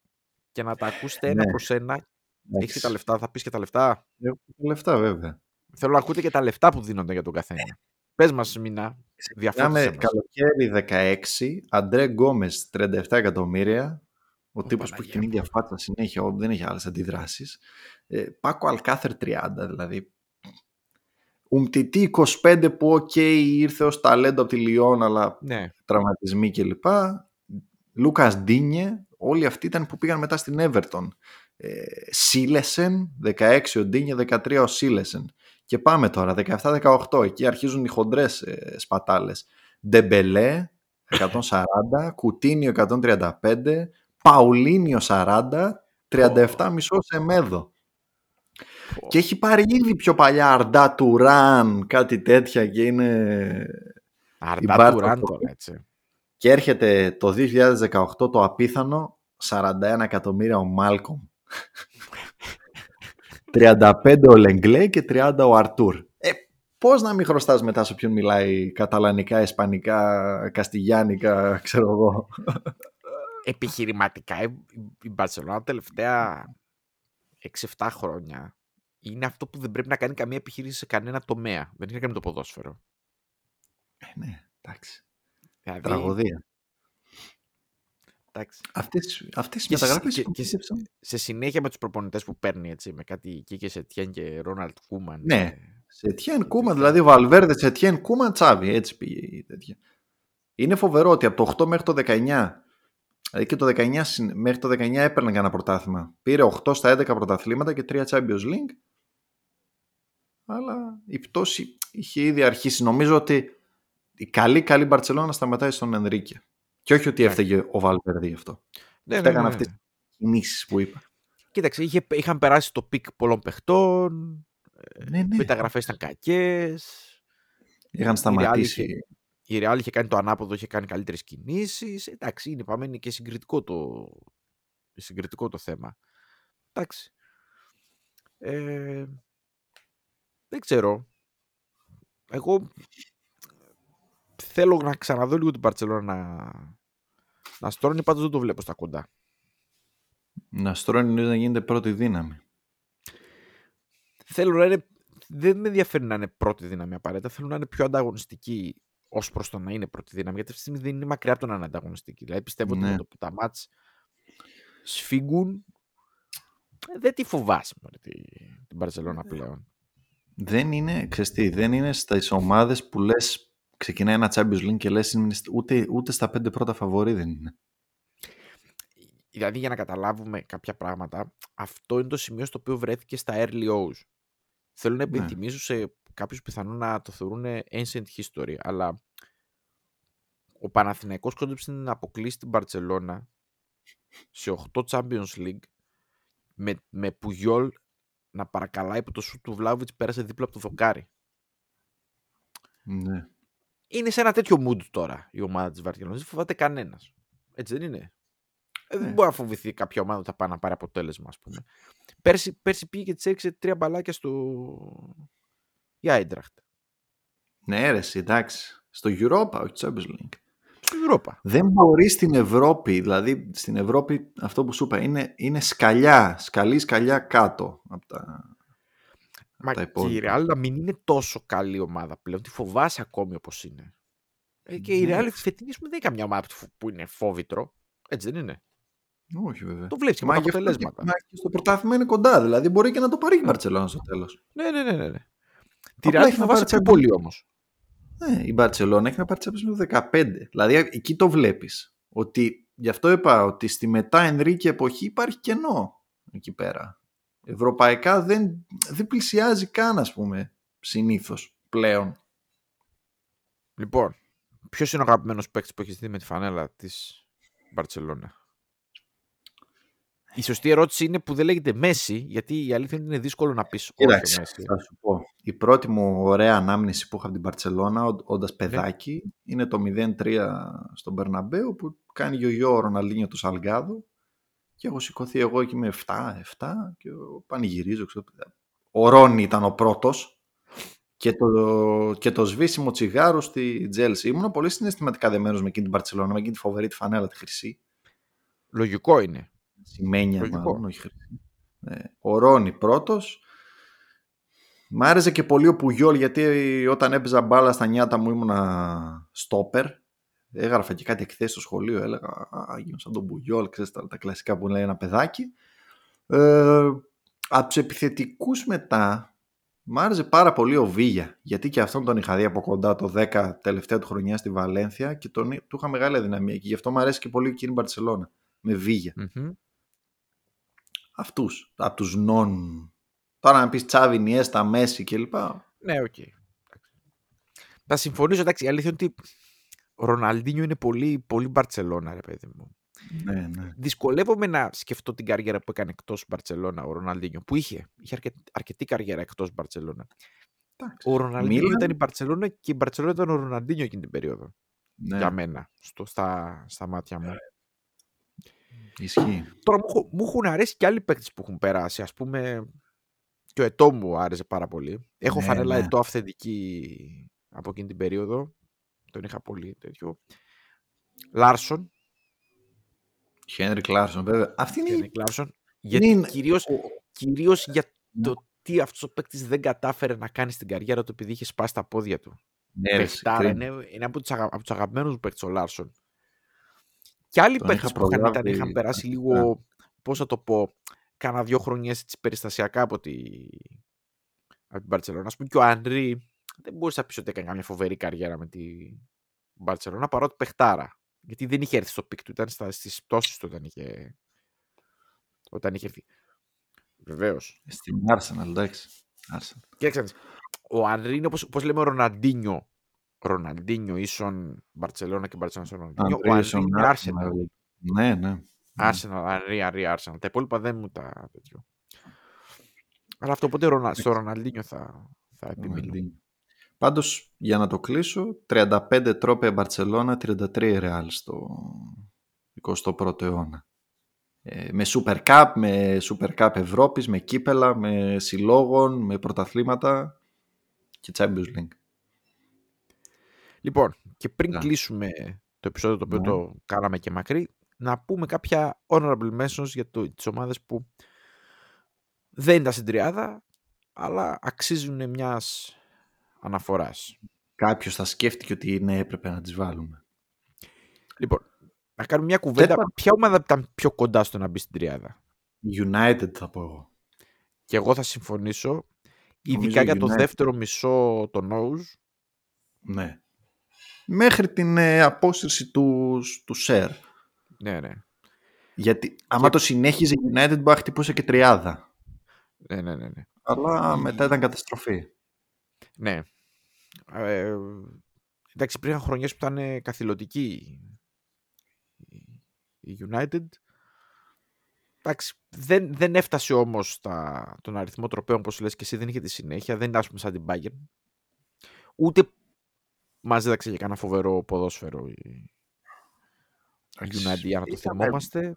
και να τα ακούσετε ένα Ναι. προς ένα. Έχεις Εντάξει. και τα λεφτά, θα πεις και τα λεφτά; Έχω τα λεφτά βέβαια. Θέλω να ακούτε και τα λεφτά που δίνονται για τον καθένα. Πες μας, Μινά, διαφώτισε Ξεκινάμε μας. καλοκαίρι 16, Αντρέ Γκόμες 37 εκατομμύρια. Ο τύπος που έχει την Παναγία ίδια φάτσα συνέχεια, ο- δεν έχει άλλες αντιδράσεις. Ε, Πάκο Αλκάθερ 30, δηλαδή. Ουμτιτί 25 που οκ ήρθε ως ταλέντο από τη Λιόν αλλά Ναι, τραυματισμοί κλπ. Λούκας Ντίνιε, όλοι αυτοί ήταν που πήγαν μετά στην Everton. Ε, Σίλεσεν, 16 ο Ντίνιε, 13 ο Σίλεσεν. Και πάμε τώρα, 17-18, εκεί αρχίζουν οι χοντρές ε, σπατάλες. Ντεμπελέ, 140, <laughs> Κουτίνιο 135, Παουλίνιο 40, 37 μισό Σεμέδο. Και έχει πάρει ήδη πιο παλιά Αρντά Τουράν, κάτι τέτοια και είναι Αρντά Μπάρτα Τουράν το- τώρα, έτσι. και έρχεται το 2018 το απίθανο 41 εκατομμύρια ο Μάλκομ. 35 ο Λεγκλέ και 30 ο Αρτούρ. Ε, πώς να μην χρωστάς μετά σε όποιον μιλάει καταλανικά, ισπανικά, καστιγιάνικα, ξέρω εγώ. επιχειρηματικά η, η Μπαρσελόνα τελευταία 6-7 χρόνια είναι αυτό που δεν πρέπει να κάνει καμία επιχείρηση σε κανένα τομέα. Δεν έχει να κάνει με το ποδόσφαιρο. Ε, ναι, εντάξει. Δηλαδή, Τραγωδία. Εντάξει. Αυτές, αυτές οι Και, σε- μεταγραφές και- που και σε- πίστεψαν. σε συνέχεια με τους προπονητές που παίρνει έτσι, με κάτι Κίκε Σετιέν και Ρόναλτ Κούμαν. Ναι. και- Σε Τιέν Κούμα, δηλαδή Βαλβέρδε, σε Τιέν Κούμα, Τσάβη. Έτσι πήγε η τέτοια. Είναι φοβερό ότι από το 8 μέχρι το 19, δηλαδή και το 19 συν- μέχρι το 19 έπαιρνε κανένα πρωτάθλημα. Πήρε 8 στα 11 πρωταθλήματα και 3 Champions League. Αλλά η πτώση είχε ήδη αρχίσει. Νομίζω ότι η καλή καλή Μπαρτσελώνα σταματάει στον Ενρίκε. Και όχι ότι Εντάξει. έφταιγε ο Βαλβέρδη γι' αυτό. Ναι, ναι, Φταίγαν ναι, αυτές ναι. τις κινήσεις που είπα. Κοίταξε, είχε, είχαν περάσει το peak πολλών παιχτών, Ναι, οι ναι. μεταγραφές ήταν κακές, Είχαν σταματήσει. είχε- η Real είχε κάνει το ανάποδο, είχε κάνει καλύτερες κινήσεις. Εντάξει, είναι, πάμε, είναι και συγκριτικό το, συγκριτικό το θέμα. Εντάξει. Ε, δεν ξέρω. Εγώ θέλω να ξαναδώ λίγο την Παρτσελώνα να, να στρώνει, πάντως δεν το βλέπω στα κοντά. Να στρώνει να γίνεται πρώτη δύναμη. Θέλω να είναι. Δεν με ενδιαφέρει να είναι πρώτη δύναμη απαραίτητα. Θέλω να είναι πιο ανταγωνιστική ως προς το να είναι πρώτη δύναμη. Γιατί αυτή τη στιγμή δεν είναι μακριά από το να είναι ανταγωνιστική. Δηλαδή πιστεύω ότι Ναι. με το που τα μάτς σφίγγουν. ε, Δεν τη φοβάσαι μωρέ, τη, την Παρσελόνα πλέον. Δεν είναι, ξέρεις τι, δεν είναι στις ομάδες που λες ξεκινάει ένα Champions League και λες είναι σ- ούτε, ούτε στα πέντε πρώτα φαβορή δεν είναι. Δηλαδή για να καταλάβουμε κάποια πράγματα, αυτό είναι το σημείο στο οποίο βρέθηκε στα early O's. Θέλω να Ναι. υπενθυμίσω σε κάποιους πιθανόν να το θεωρούν ancient history, αλλά ο Παναθηναϊκός κόντεψε να αποκλείσει την Μπαρτσελώνα σε 8 Champions League με, με Πουγιόλ να παρακαλάει που το σου του Βλάβιτς πέρασε δίπλα από το δοκάρι. Ναι. Είναι σε ένα τέτοιο mood τώρα η ομάδα της Βαρκελόνης. Δεν φοβάται κανένας. Έτσι δεν είναι; Ε, δεν Ναι. μπορεί να φοβηθεί κάποια ομάδα ότι θα πάει να πάρει αποτέλεσμα, ας πούμε. Πέρσι, πέρσι πήγε και της έριξε τρία μπαλάκια στο... η Άιντραχτ. Ναι ρε εσύ, εντάξει. Στο Europa, όχι στο Champions League. Στην Ευρώπα. Δεν μπορεί στην Ευρώπη, δηλαδή στην Ευρώπη αυτό που σου είπα είναι, είναι σκαλιά, σκαλή σκαλιά κάτω από τα, Μα τα και η υπόλοιπα. Real να μην είναι τόσο καλή ομάδα πλέον. Τη φοβάσαι ακόμη όπως είναι. Ε, και η Ναι. Real φετινή ας πούμε, δεν είναι καμιά ομάδα που- που είναι φόβητρο. Έτσι δεν είναι. Όχι βέβαια. Το βλέπεις και με Μα τα γι' αυτό και- αποτελέσματα. μα και στο πρωτάθλημα είναι κοντά, δηλαδή μπορεί και να το πάρει η Μπαρτσελόνα στο τέλος. Ναι, ναι, ναι. ναι, ναι. Τη Απλά Real τη έχει να φοβάσαι πάρει πιο Champions πολύ όμως. Ναι, η Μπαρτσελόνα έχει να πάρει Champions League το 15. Δηλαδή εκεί το βλέπεις. Ότι, γι' αυτό είπα ότι στη μετά Ενρίκη εποχή υπάρχει κενό εκεί πέρα. Ευρωπαϊκά δεν, δεν πλησιάζει καν ας πούμε συνήθως πλέον. Λοιπόν, ποιος είναι ο αγαπημένος παίκτης που έχεις δει με τη φανέλα της Μπαρτσελώνα. Η σωστή ερώτηση είναι που δεν λέγεται Μέσι, γιατί η αλήθεια είναι ότι είναι δύσκολο να πεις όχι ο Κοίταξε, Μέσι. θα σου πω. Η πρώτη μου ωραία ανάμνηση που είχα από την Μπαρτσελώνα, όντας παιδάκι, είναι το 0-3 στον Μπερναμπέου που κάνει γιογιό ο Ροναλντίνιο του Σαλγκάδο και έχω σηκωθεί εγώ εκεί με 7, 7 και πανηγυρίζω. Ξέρω, ο Ρόνι ήταν ο πρώτος και το, και το σβήσιμο τσιγάρο στη Τσέλσι. Ήμουν πολύ συναισθηματικά δεμένος με εκείνη την Μπαρτσελώνα, με εκείνη τη φοβερή τη φανέλα τη χρυσή. Λογικό είναι. Σημαίνια Λογικό. μάλλον, όχι χρυσή. Ε, ο Ρόνι πρώτος. Μ' άρεσε και πολύ ο Πουγιόλ γιατί όταν έπαιζα μπάλα στα νιάτα μου ήμουνα στόπερ. Έγραφα και κάτι εκθέσει στο σχολείο. Έλεγα Α, γίνω σαν τον Πουγιόλ, ξέρεις τα, τα κλασικά που λέει ένα παιδάκι. Ε, από τους επιθετικούς μετά, μ' άρεσε πάρα πολύ ο Βίγια. Γιατί και αυτόν τον είχα δει από κοντά το 10 τελευταία του χρονιά στη Βαλένθια και τον, του είχα μεγάλη αδυναμία. Και γι' αυτό μου αρέσει και πολύ εκείνη η Μπαρσελόνα. Με Βίγια Μμμ. αυτούς, από τους non. Τώρα να πεις Τσάβι, Ινιέστα, Μέσι κλπ. Ναι, οκ. Εντάξει. Θα συμφωνήσω, εντάξει, η αλήθεια είναι ότι ο Ροναλντίνιο είναι πολύ, πολύ Μπαρτσελώνα, ρε παιδί μου. Ναι, ναι. Δυσκολεύομαι να σκεφτώ την καριέρα που έκανε εκτός Μπαρτσελώνα ο Ροναλντίνιο, που είχε, είχε αρκετή, αρκετή καριέρα εκτός Μπαρτσελώνα. Εντάξει. Ο Ροναλντίνιο Μίλαν. ήταν η Μπαρτσελώνα και η Μπαρτσελώνα ήταν ο Ροναλντίνιο εκείνη την περίοδο. ναι. Για μένα, στο, στα, στα μάτια μου. Ισχύει. Τώρα μου, έχω- μου έχουν αρέσει και άλλοι παίκτες που έχουν περάσει. Ας πούμε, και ο Ετώ μου άρεσε πάρα πολύ. Έχω Ναι, φανέλα ναι. Ετώ αυθεντική από εκείνη την περίοδο. Τον είχα πολύ τέτοιο. Λάρσον. Χένρικ Λάρσον, βέβαια. Αυτή είναι Χένρι η... Κλάρσον. Γιατί είναι- κυρίως, ο- κυρίως για Ναι. το τι αυτός ο παίκτης δεν κατάφερε να κάνει στην καριέρα του επειδή είχε σπάσει τα πόδια του. Ναι, ρε, Παιχτάρα, κρίμα. είναι, είναι από τους, αγα, από τους αγαπημένους μου παίκτες ο Λάρσον. Και άλλοι Τον παίκτες είχα που είχαν, ήταν, προλάβει είχαν περάσει αρχικά. λίγο, πώς θα το πω, κάνα δύο χρονιές έτσι περιστασιακά από, τη, από την Μπαρτσελώνα. Ας πούμε και ο Ανρί δεν μπορείς να πεις ότι έκανε καμιά φοβερή καριέρα με την Μπαρτσελώνα παρότι παιχτάρα. Γιατί δεν είχε έρθει στο peak του, ήταν στα, στις πτώσεις του όταν είχε, όταν είχε έρθει. Βεβαίως. Στην Arsenal, εντάξει. Arsenal. Κοίταξε, να δεις. ο Ανρί είναι όπως, όπως λέμε ο Ροναντίνιο. Ροναντίνιο ίσον Μπαρτσελώνα και Μπαρτσελώνα στον Ροναντίνιο. Ο Ανρί Andreas είναι on Arsenal. Arsenal. Ναι, ναι. Arsenal, Ανρί, Ανρί, Arsenal. Τα υπόλοιπα δεν μου τα τέτοιο. Αλλά αυτό ποτέ Ρονα- στο Ροναλντίνιο θα, θα επιμείνω. Ροναλντίνιο. Πάντως, για να το κλείσω, 35 τρόπε Μπαρτσελώνα, 33 η Ρεάλ στο 21ο αιώνα. Ε, με Super Cup, με Super Cup Ευρώπης, με κύπελα, με συλλόγων, με πρωταθλήματα και Champions League. Λοιπόν, και πριν Ναι. κλείσουμε το επεισόδιο το οποίο Ναι. το κάναμε και μακρύ, να πούμε κάποια honorable mentions για το, τις ομάδες που δεν ήταν στην τριάδα, αλλά αξίζουν μιας αναφοράς. Κάποιος θα σκέφτηκε ότι ναι, έπρεπε να τις βάλουμε. Λοιπόν, να κάνουμε μια κουβέντα. Τέταρτη. Ποια ομάδα ήταν πιο κοντά στο να μπει στην τριάδα; United θα πω εγώ. Και εγώ θα συμφωνήσω, ειδικά Νομίζω για το United. δεύτερο μισό το Nose. Ναι. Μέχρι την ε, απόσυρση του, του Σερ. Ναι, ναι. Γιατί άμα το συνέχιζε η United μπορεί να χτυπούσε και τριάδα. Ναι, ναι, ναι. ναι. Αλλά μετά ήταν καταστροφή. ναι. Ε, εντάξει, υπήρχαν χρονιές που ήταν ε, καθηλωτική η United. Εντάξει, δεν, δεν έφτασε όμως στα, τον αριθμό τροπέων, όπως λες και εσύ, δεν είχε τη συνέχεια. Δεν ήταν, ας πούμε, σαν την Bayern. Ούτε μας δίδαξε για κανένα φοβερό ποδόσφαιρο η, η United, για να το Ήταν- θυμόμαστε.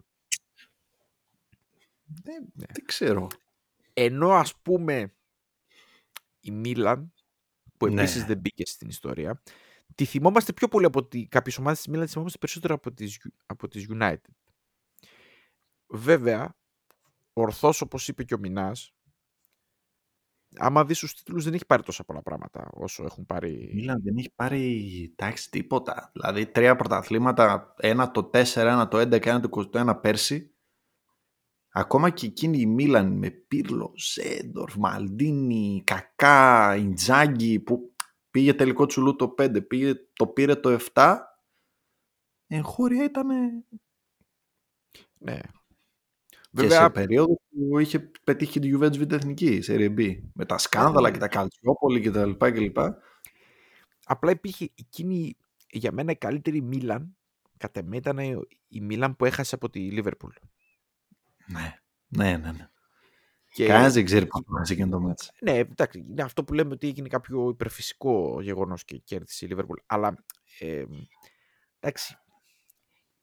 Δεν, Ναι. δεν ξέρω. Ενώ ας πούμε η Μίλαν, που Ναι. επίσης δεν μπήκε στην ιστορία, τη θυμόμαστε πιο πολύ από ότι κάποιες ομάδες της Μίλαν τη θυμόμαστε περισσότερο από τις, από τις United. Βέβαια, ορθώς όπως είπε και ο Μινάς, άμα δεις τους τίτλους δεν έχει πάρει τόσα πολλά πράγματα όσο έχουν Η πάρει... Μίλαν δεν έχει πάρει τάξη τίποτα. Δηλαδή τρία πρωταθλήματα, ένα το 4, ένα το 11, ένα το 21 πέρσι. Ακόμα και εκείνη η Μίλαν με Πύρλο, Σέντορφ, Μαλντίνι, Κακά, Ιντζάγκη που πήγε τελικό τσουλού το 5, πήγε, το πήρε το 7. Εγχώρια ήταν Ναι. και Βέβαια, σε περίοδο που είχε πετύχει τη Juventus Β' Εθνική, σε Serie B. Με τα σκάνδαλα Ναι. και τα Καλτσιόπολη και τα λοιπά και λοιπά. απλά υπήρχε εκείνη για μένα η καλύτερη Μίλαν κατ' εμέ ήταν η Μίλαν που έχασε από τη Λίβερπουλ. Ναι, ναι, ναι. ναι. Και... Κανένας δεν ξέρει πώς χάθηκε εκείνο το ματς. Ναι, εντάξει, είναι αυτό που λέμε ότι έγινε κάποιο υπερφυσικό γεγονός και κέρδισε η Liverpool. Αλλά ε, εντάξει,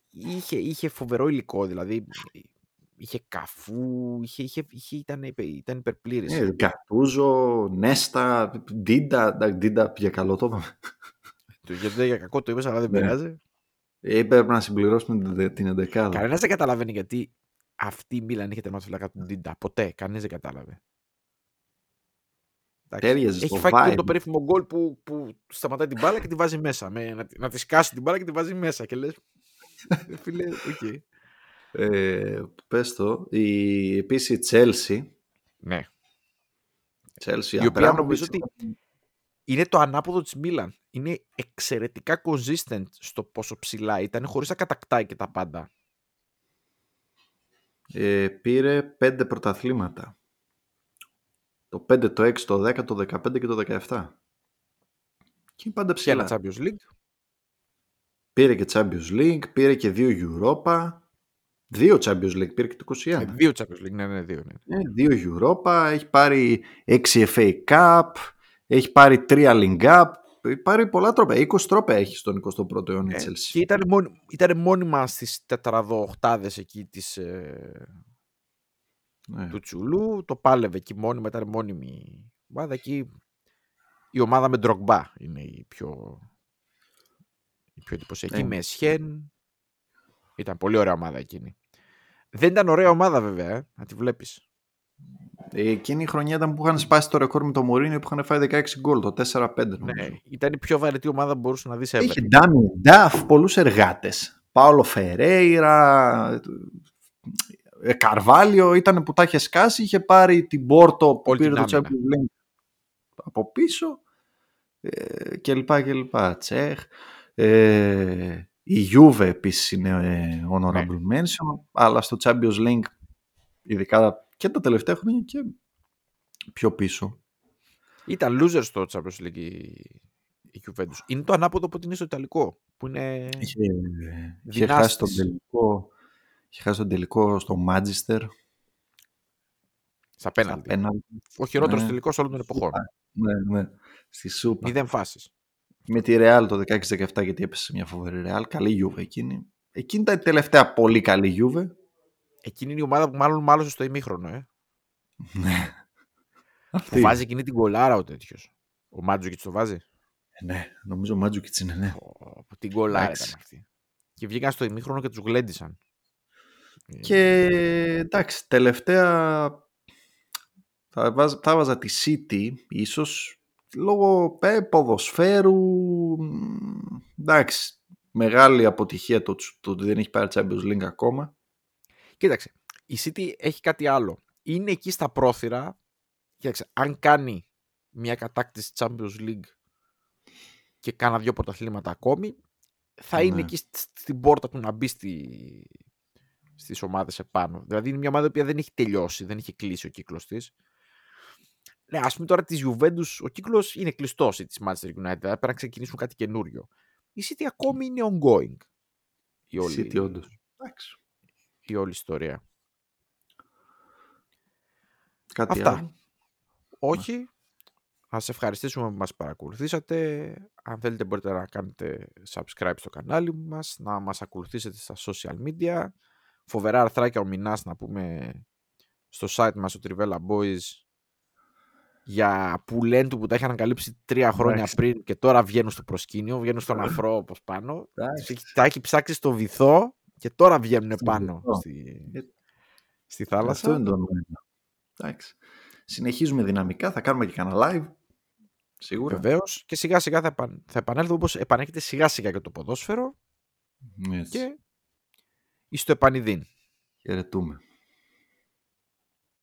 είχε, είχε φοβερό υλικό, δηλαδή είχε Καφού, είχε, είχε, είχε, ήταν, υπε- ήταν υπερπλήρης. Ε, Γκατούζο, Νέστα, Ντίντα. εντάξει, Ντίντα πήγε καλό το είπαμε. Το- Γιατί δεν για κακό το είπες, αλλά δεν Ναι. πειράζει. Ε, Έπρεπε να συμπληρώσουμε την, δε- την εντεκάδα. Κανένας δεν καταλαβαίνει γιατί αυτή η Μίλαν είχε τερματοφυλάκα του Ντίντα. Ποτέ, κανείς δεν κατάλαβε. Εντάξει, Τέριαζε Έχει στο φάει και vibe. το περίφημο γκολ που, που σταματάει την μπάλα και τη βάζει μέσα. Με, να, τη- να τη σκάσει την μπάλα και τη βάζει μέσα. Και λες. <laughs> Φίλε, οκ. Ε, πες το. Η, επίσης η Chelsea. Ναι. Chelsea Η οποία Abramovich, νομίζω ότι είναι το ανάποδο της Μίλαν. Είναι εξαιρετικά consistent στο πόσο ψηλά ήταν, χωρίς να κατακτάει και τα πάντα. Ε, πήρε πέντε πρωταθλήματα. Το 5, το 6, το 10, το 15 και το 17. Και είναι πάντα Και ένα ψηλά. Champions League. Πήρε και Champions League, πήρε και δύο Europa. Δύο Champions League, πήρε και το 21. Ε, δύο Champions League, ναι, ναι, δύο. Ναι. Ε, δύο Europa, έχει πάρει 6 FA Cup, έχει πάρει 3 Link Cup, έχει πάρει πολλά τρόπια. 20 τρόπια έχει στον 21ο αιώνα η Ε, Chelsea. και ήταν, μόνη, ήταν μόνιμα στις τετραδοχτάδες εκεί της, ε, Ναι. του Τσουλού. Το πάλευε εκεί μόνιμα, ήταν μόνιμη ομάδα. Εκεί η ομάδα με Ντρογκμπά είναι η πιο, η πιο εντυπωσιακή. Ε. Με Σχέν. Ήταν πολύ ωραία ομάδα εκείνη. Δεν ήταν ωραία ομάδα βέβαια, ε, να τη βλέπεις. Ε, εκείνη η χρονιά ήταν που είχαν σπάσει το ρεκόρ με το Μωρίνιο που είχαν φάει 16 γκολ, το 4-5 νομίζω. Ναι, ήταν η πιο βαρετή ομάδα που μπορούσε να δεις ever. Είχε Ντάμι Νταφ, πολλούς εργάτες. Πάολο Φερέιρα, ε, Καρβάλιο, ήταν που τα είχε σκάσει, είχε πάρει την Πόρτο που Όλη πήρε την το άμυνα. Champions League από πίσω ε, και λοιπά και λοιπά. Τσέχ. Ε, η Juve επίσης είναι ε, honorable Ναι. mention, αλλά στο Champions League ειδικά και τα τελευταία χρόνια και πιο πίσω. Ήταν loser στο Champions League η, η Juventus. Είναι το ανάποδο από ότι είναι στο Ιταλικό. Που είναι... Είχε, είχε χάσει τον Δυνάστης. τελικό, είχε χάσει τον τελικό στο Μάντζιστερ. Στα πέναλτι. Πέναλτι. Ο χειρότερος Ναι. τελικός όλων των εποχών. Ναι, ναι. Στη Σούπα. Μηδέν φάσεις. Με τη Real το 16-17 γιατί έπεσε σε μια φοβερή Real. Καλή Juve εκείνη. Εκείνη ήταν η τελευταία πολύ καλή Juve. Εκείνη είναι η ομάδα που μάλλον μάλωσε στο ημίχρονο. Ε. Ναι. Που Αυτή. βάζει εκείνη την κολάρα ο τέτοιος. Ο Μάτζουκιτ το βάζει. Ε, Ναι, νομίζω ο Μάτζουκιτς είναι, ναι. Ω, την κολάρα Εντάξει. ήταν αυτή. Και βγήκαν στο ημίχρονο και τους γλέντισαν. Ε, Και εντάξει, τελευταία θα, βάζα, θα βάζα τη City ίσως λόγω ε, ποδοσφαίρου μ, εντάξει, μεγάλη αποτυχία το, το ότι δεν έχει πάρει Champions League ακόμα. Κοίταξε, η City έχει κάτι άλλο. Είναι εκεί στα πρόθυρα. Κοίταξε, αν κάνει μια κατάκτηση Champions League και κάνα δύο πρωταθλήματα ακόμη, θα είναι Ναι. εκεί σ- στην πόρτα του να μπει στη, στις ομάδες επάνω. Δηλαδή είναι μια ομάδα που δεν έχει τελειώσει, δεν έχει κλείσει ο κύκλος της. Ναι, ας πούμε τώρα της Juventus, ο κύκλος είναι κλειστός ή της Manchester United, δηλαδή πρέπει να ξεκινήσουν κάτι καινούριο. Η City ακόμη είναι ongoing. Η όλη, City όντως. Εντάξει. Η όλη ιστορία. Κάτι Αυτά. άλλο; Όχι. Να σε ευχαριστήσουμε που μας παρακολουθήσατε. Αν θέλετε μπορείτε να κάνετε subscribe στο κανάλι μας, να μας ακολουθήσετε στα social media. Φοβερά αρθράκια ο Μινάς να πούμε στο site μας, στο Trivella Boys, για που λένε του που τα είχαν ανακαλύψει τρία χρόνια Εντάξει. πριν και τώρα βγαίνουν στο προσκήνιο, βγαίνουν στον αφρό όπως πάνω. Εντάξει. Τα έχει ψάξει στο βυθό και τώρα βγαίνουν Στο πάνω βυθό. στη, Ε, στη Αυτό θάλασσα. είναι το νόημα. Εντάξει. Συνεχίζουμε δυναμικά, θα κάνουμε και κανένα live. Σίγουρα. Βεβαίως. Και σιγά σιγά θα, επαν... θα επανέλθουμε όπως επανέρχεται σιγά σιγά και το ποδόσφαιρο Έτσι. και εις το επανειδήν. Χαιρετούμε.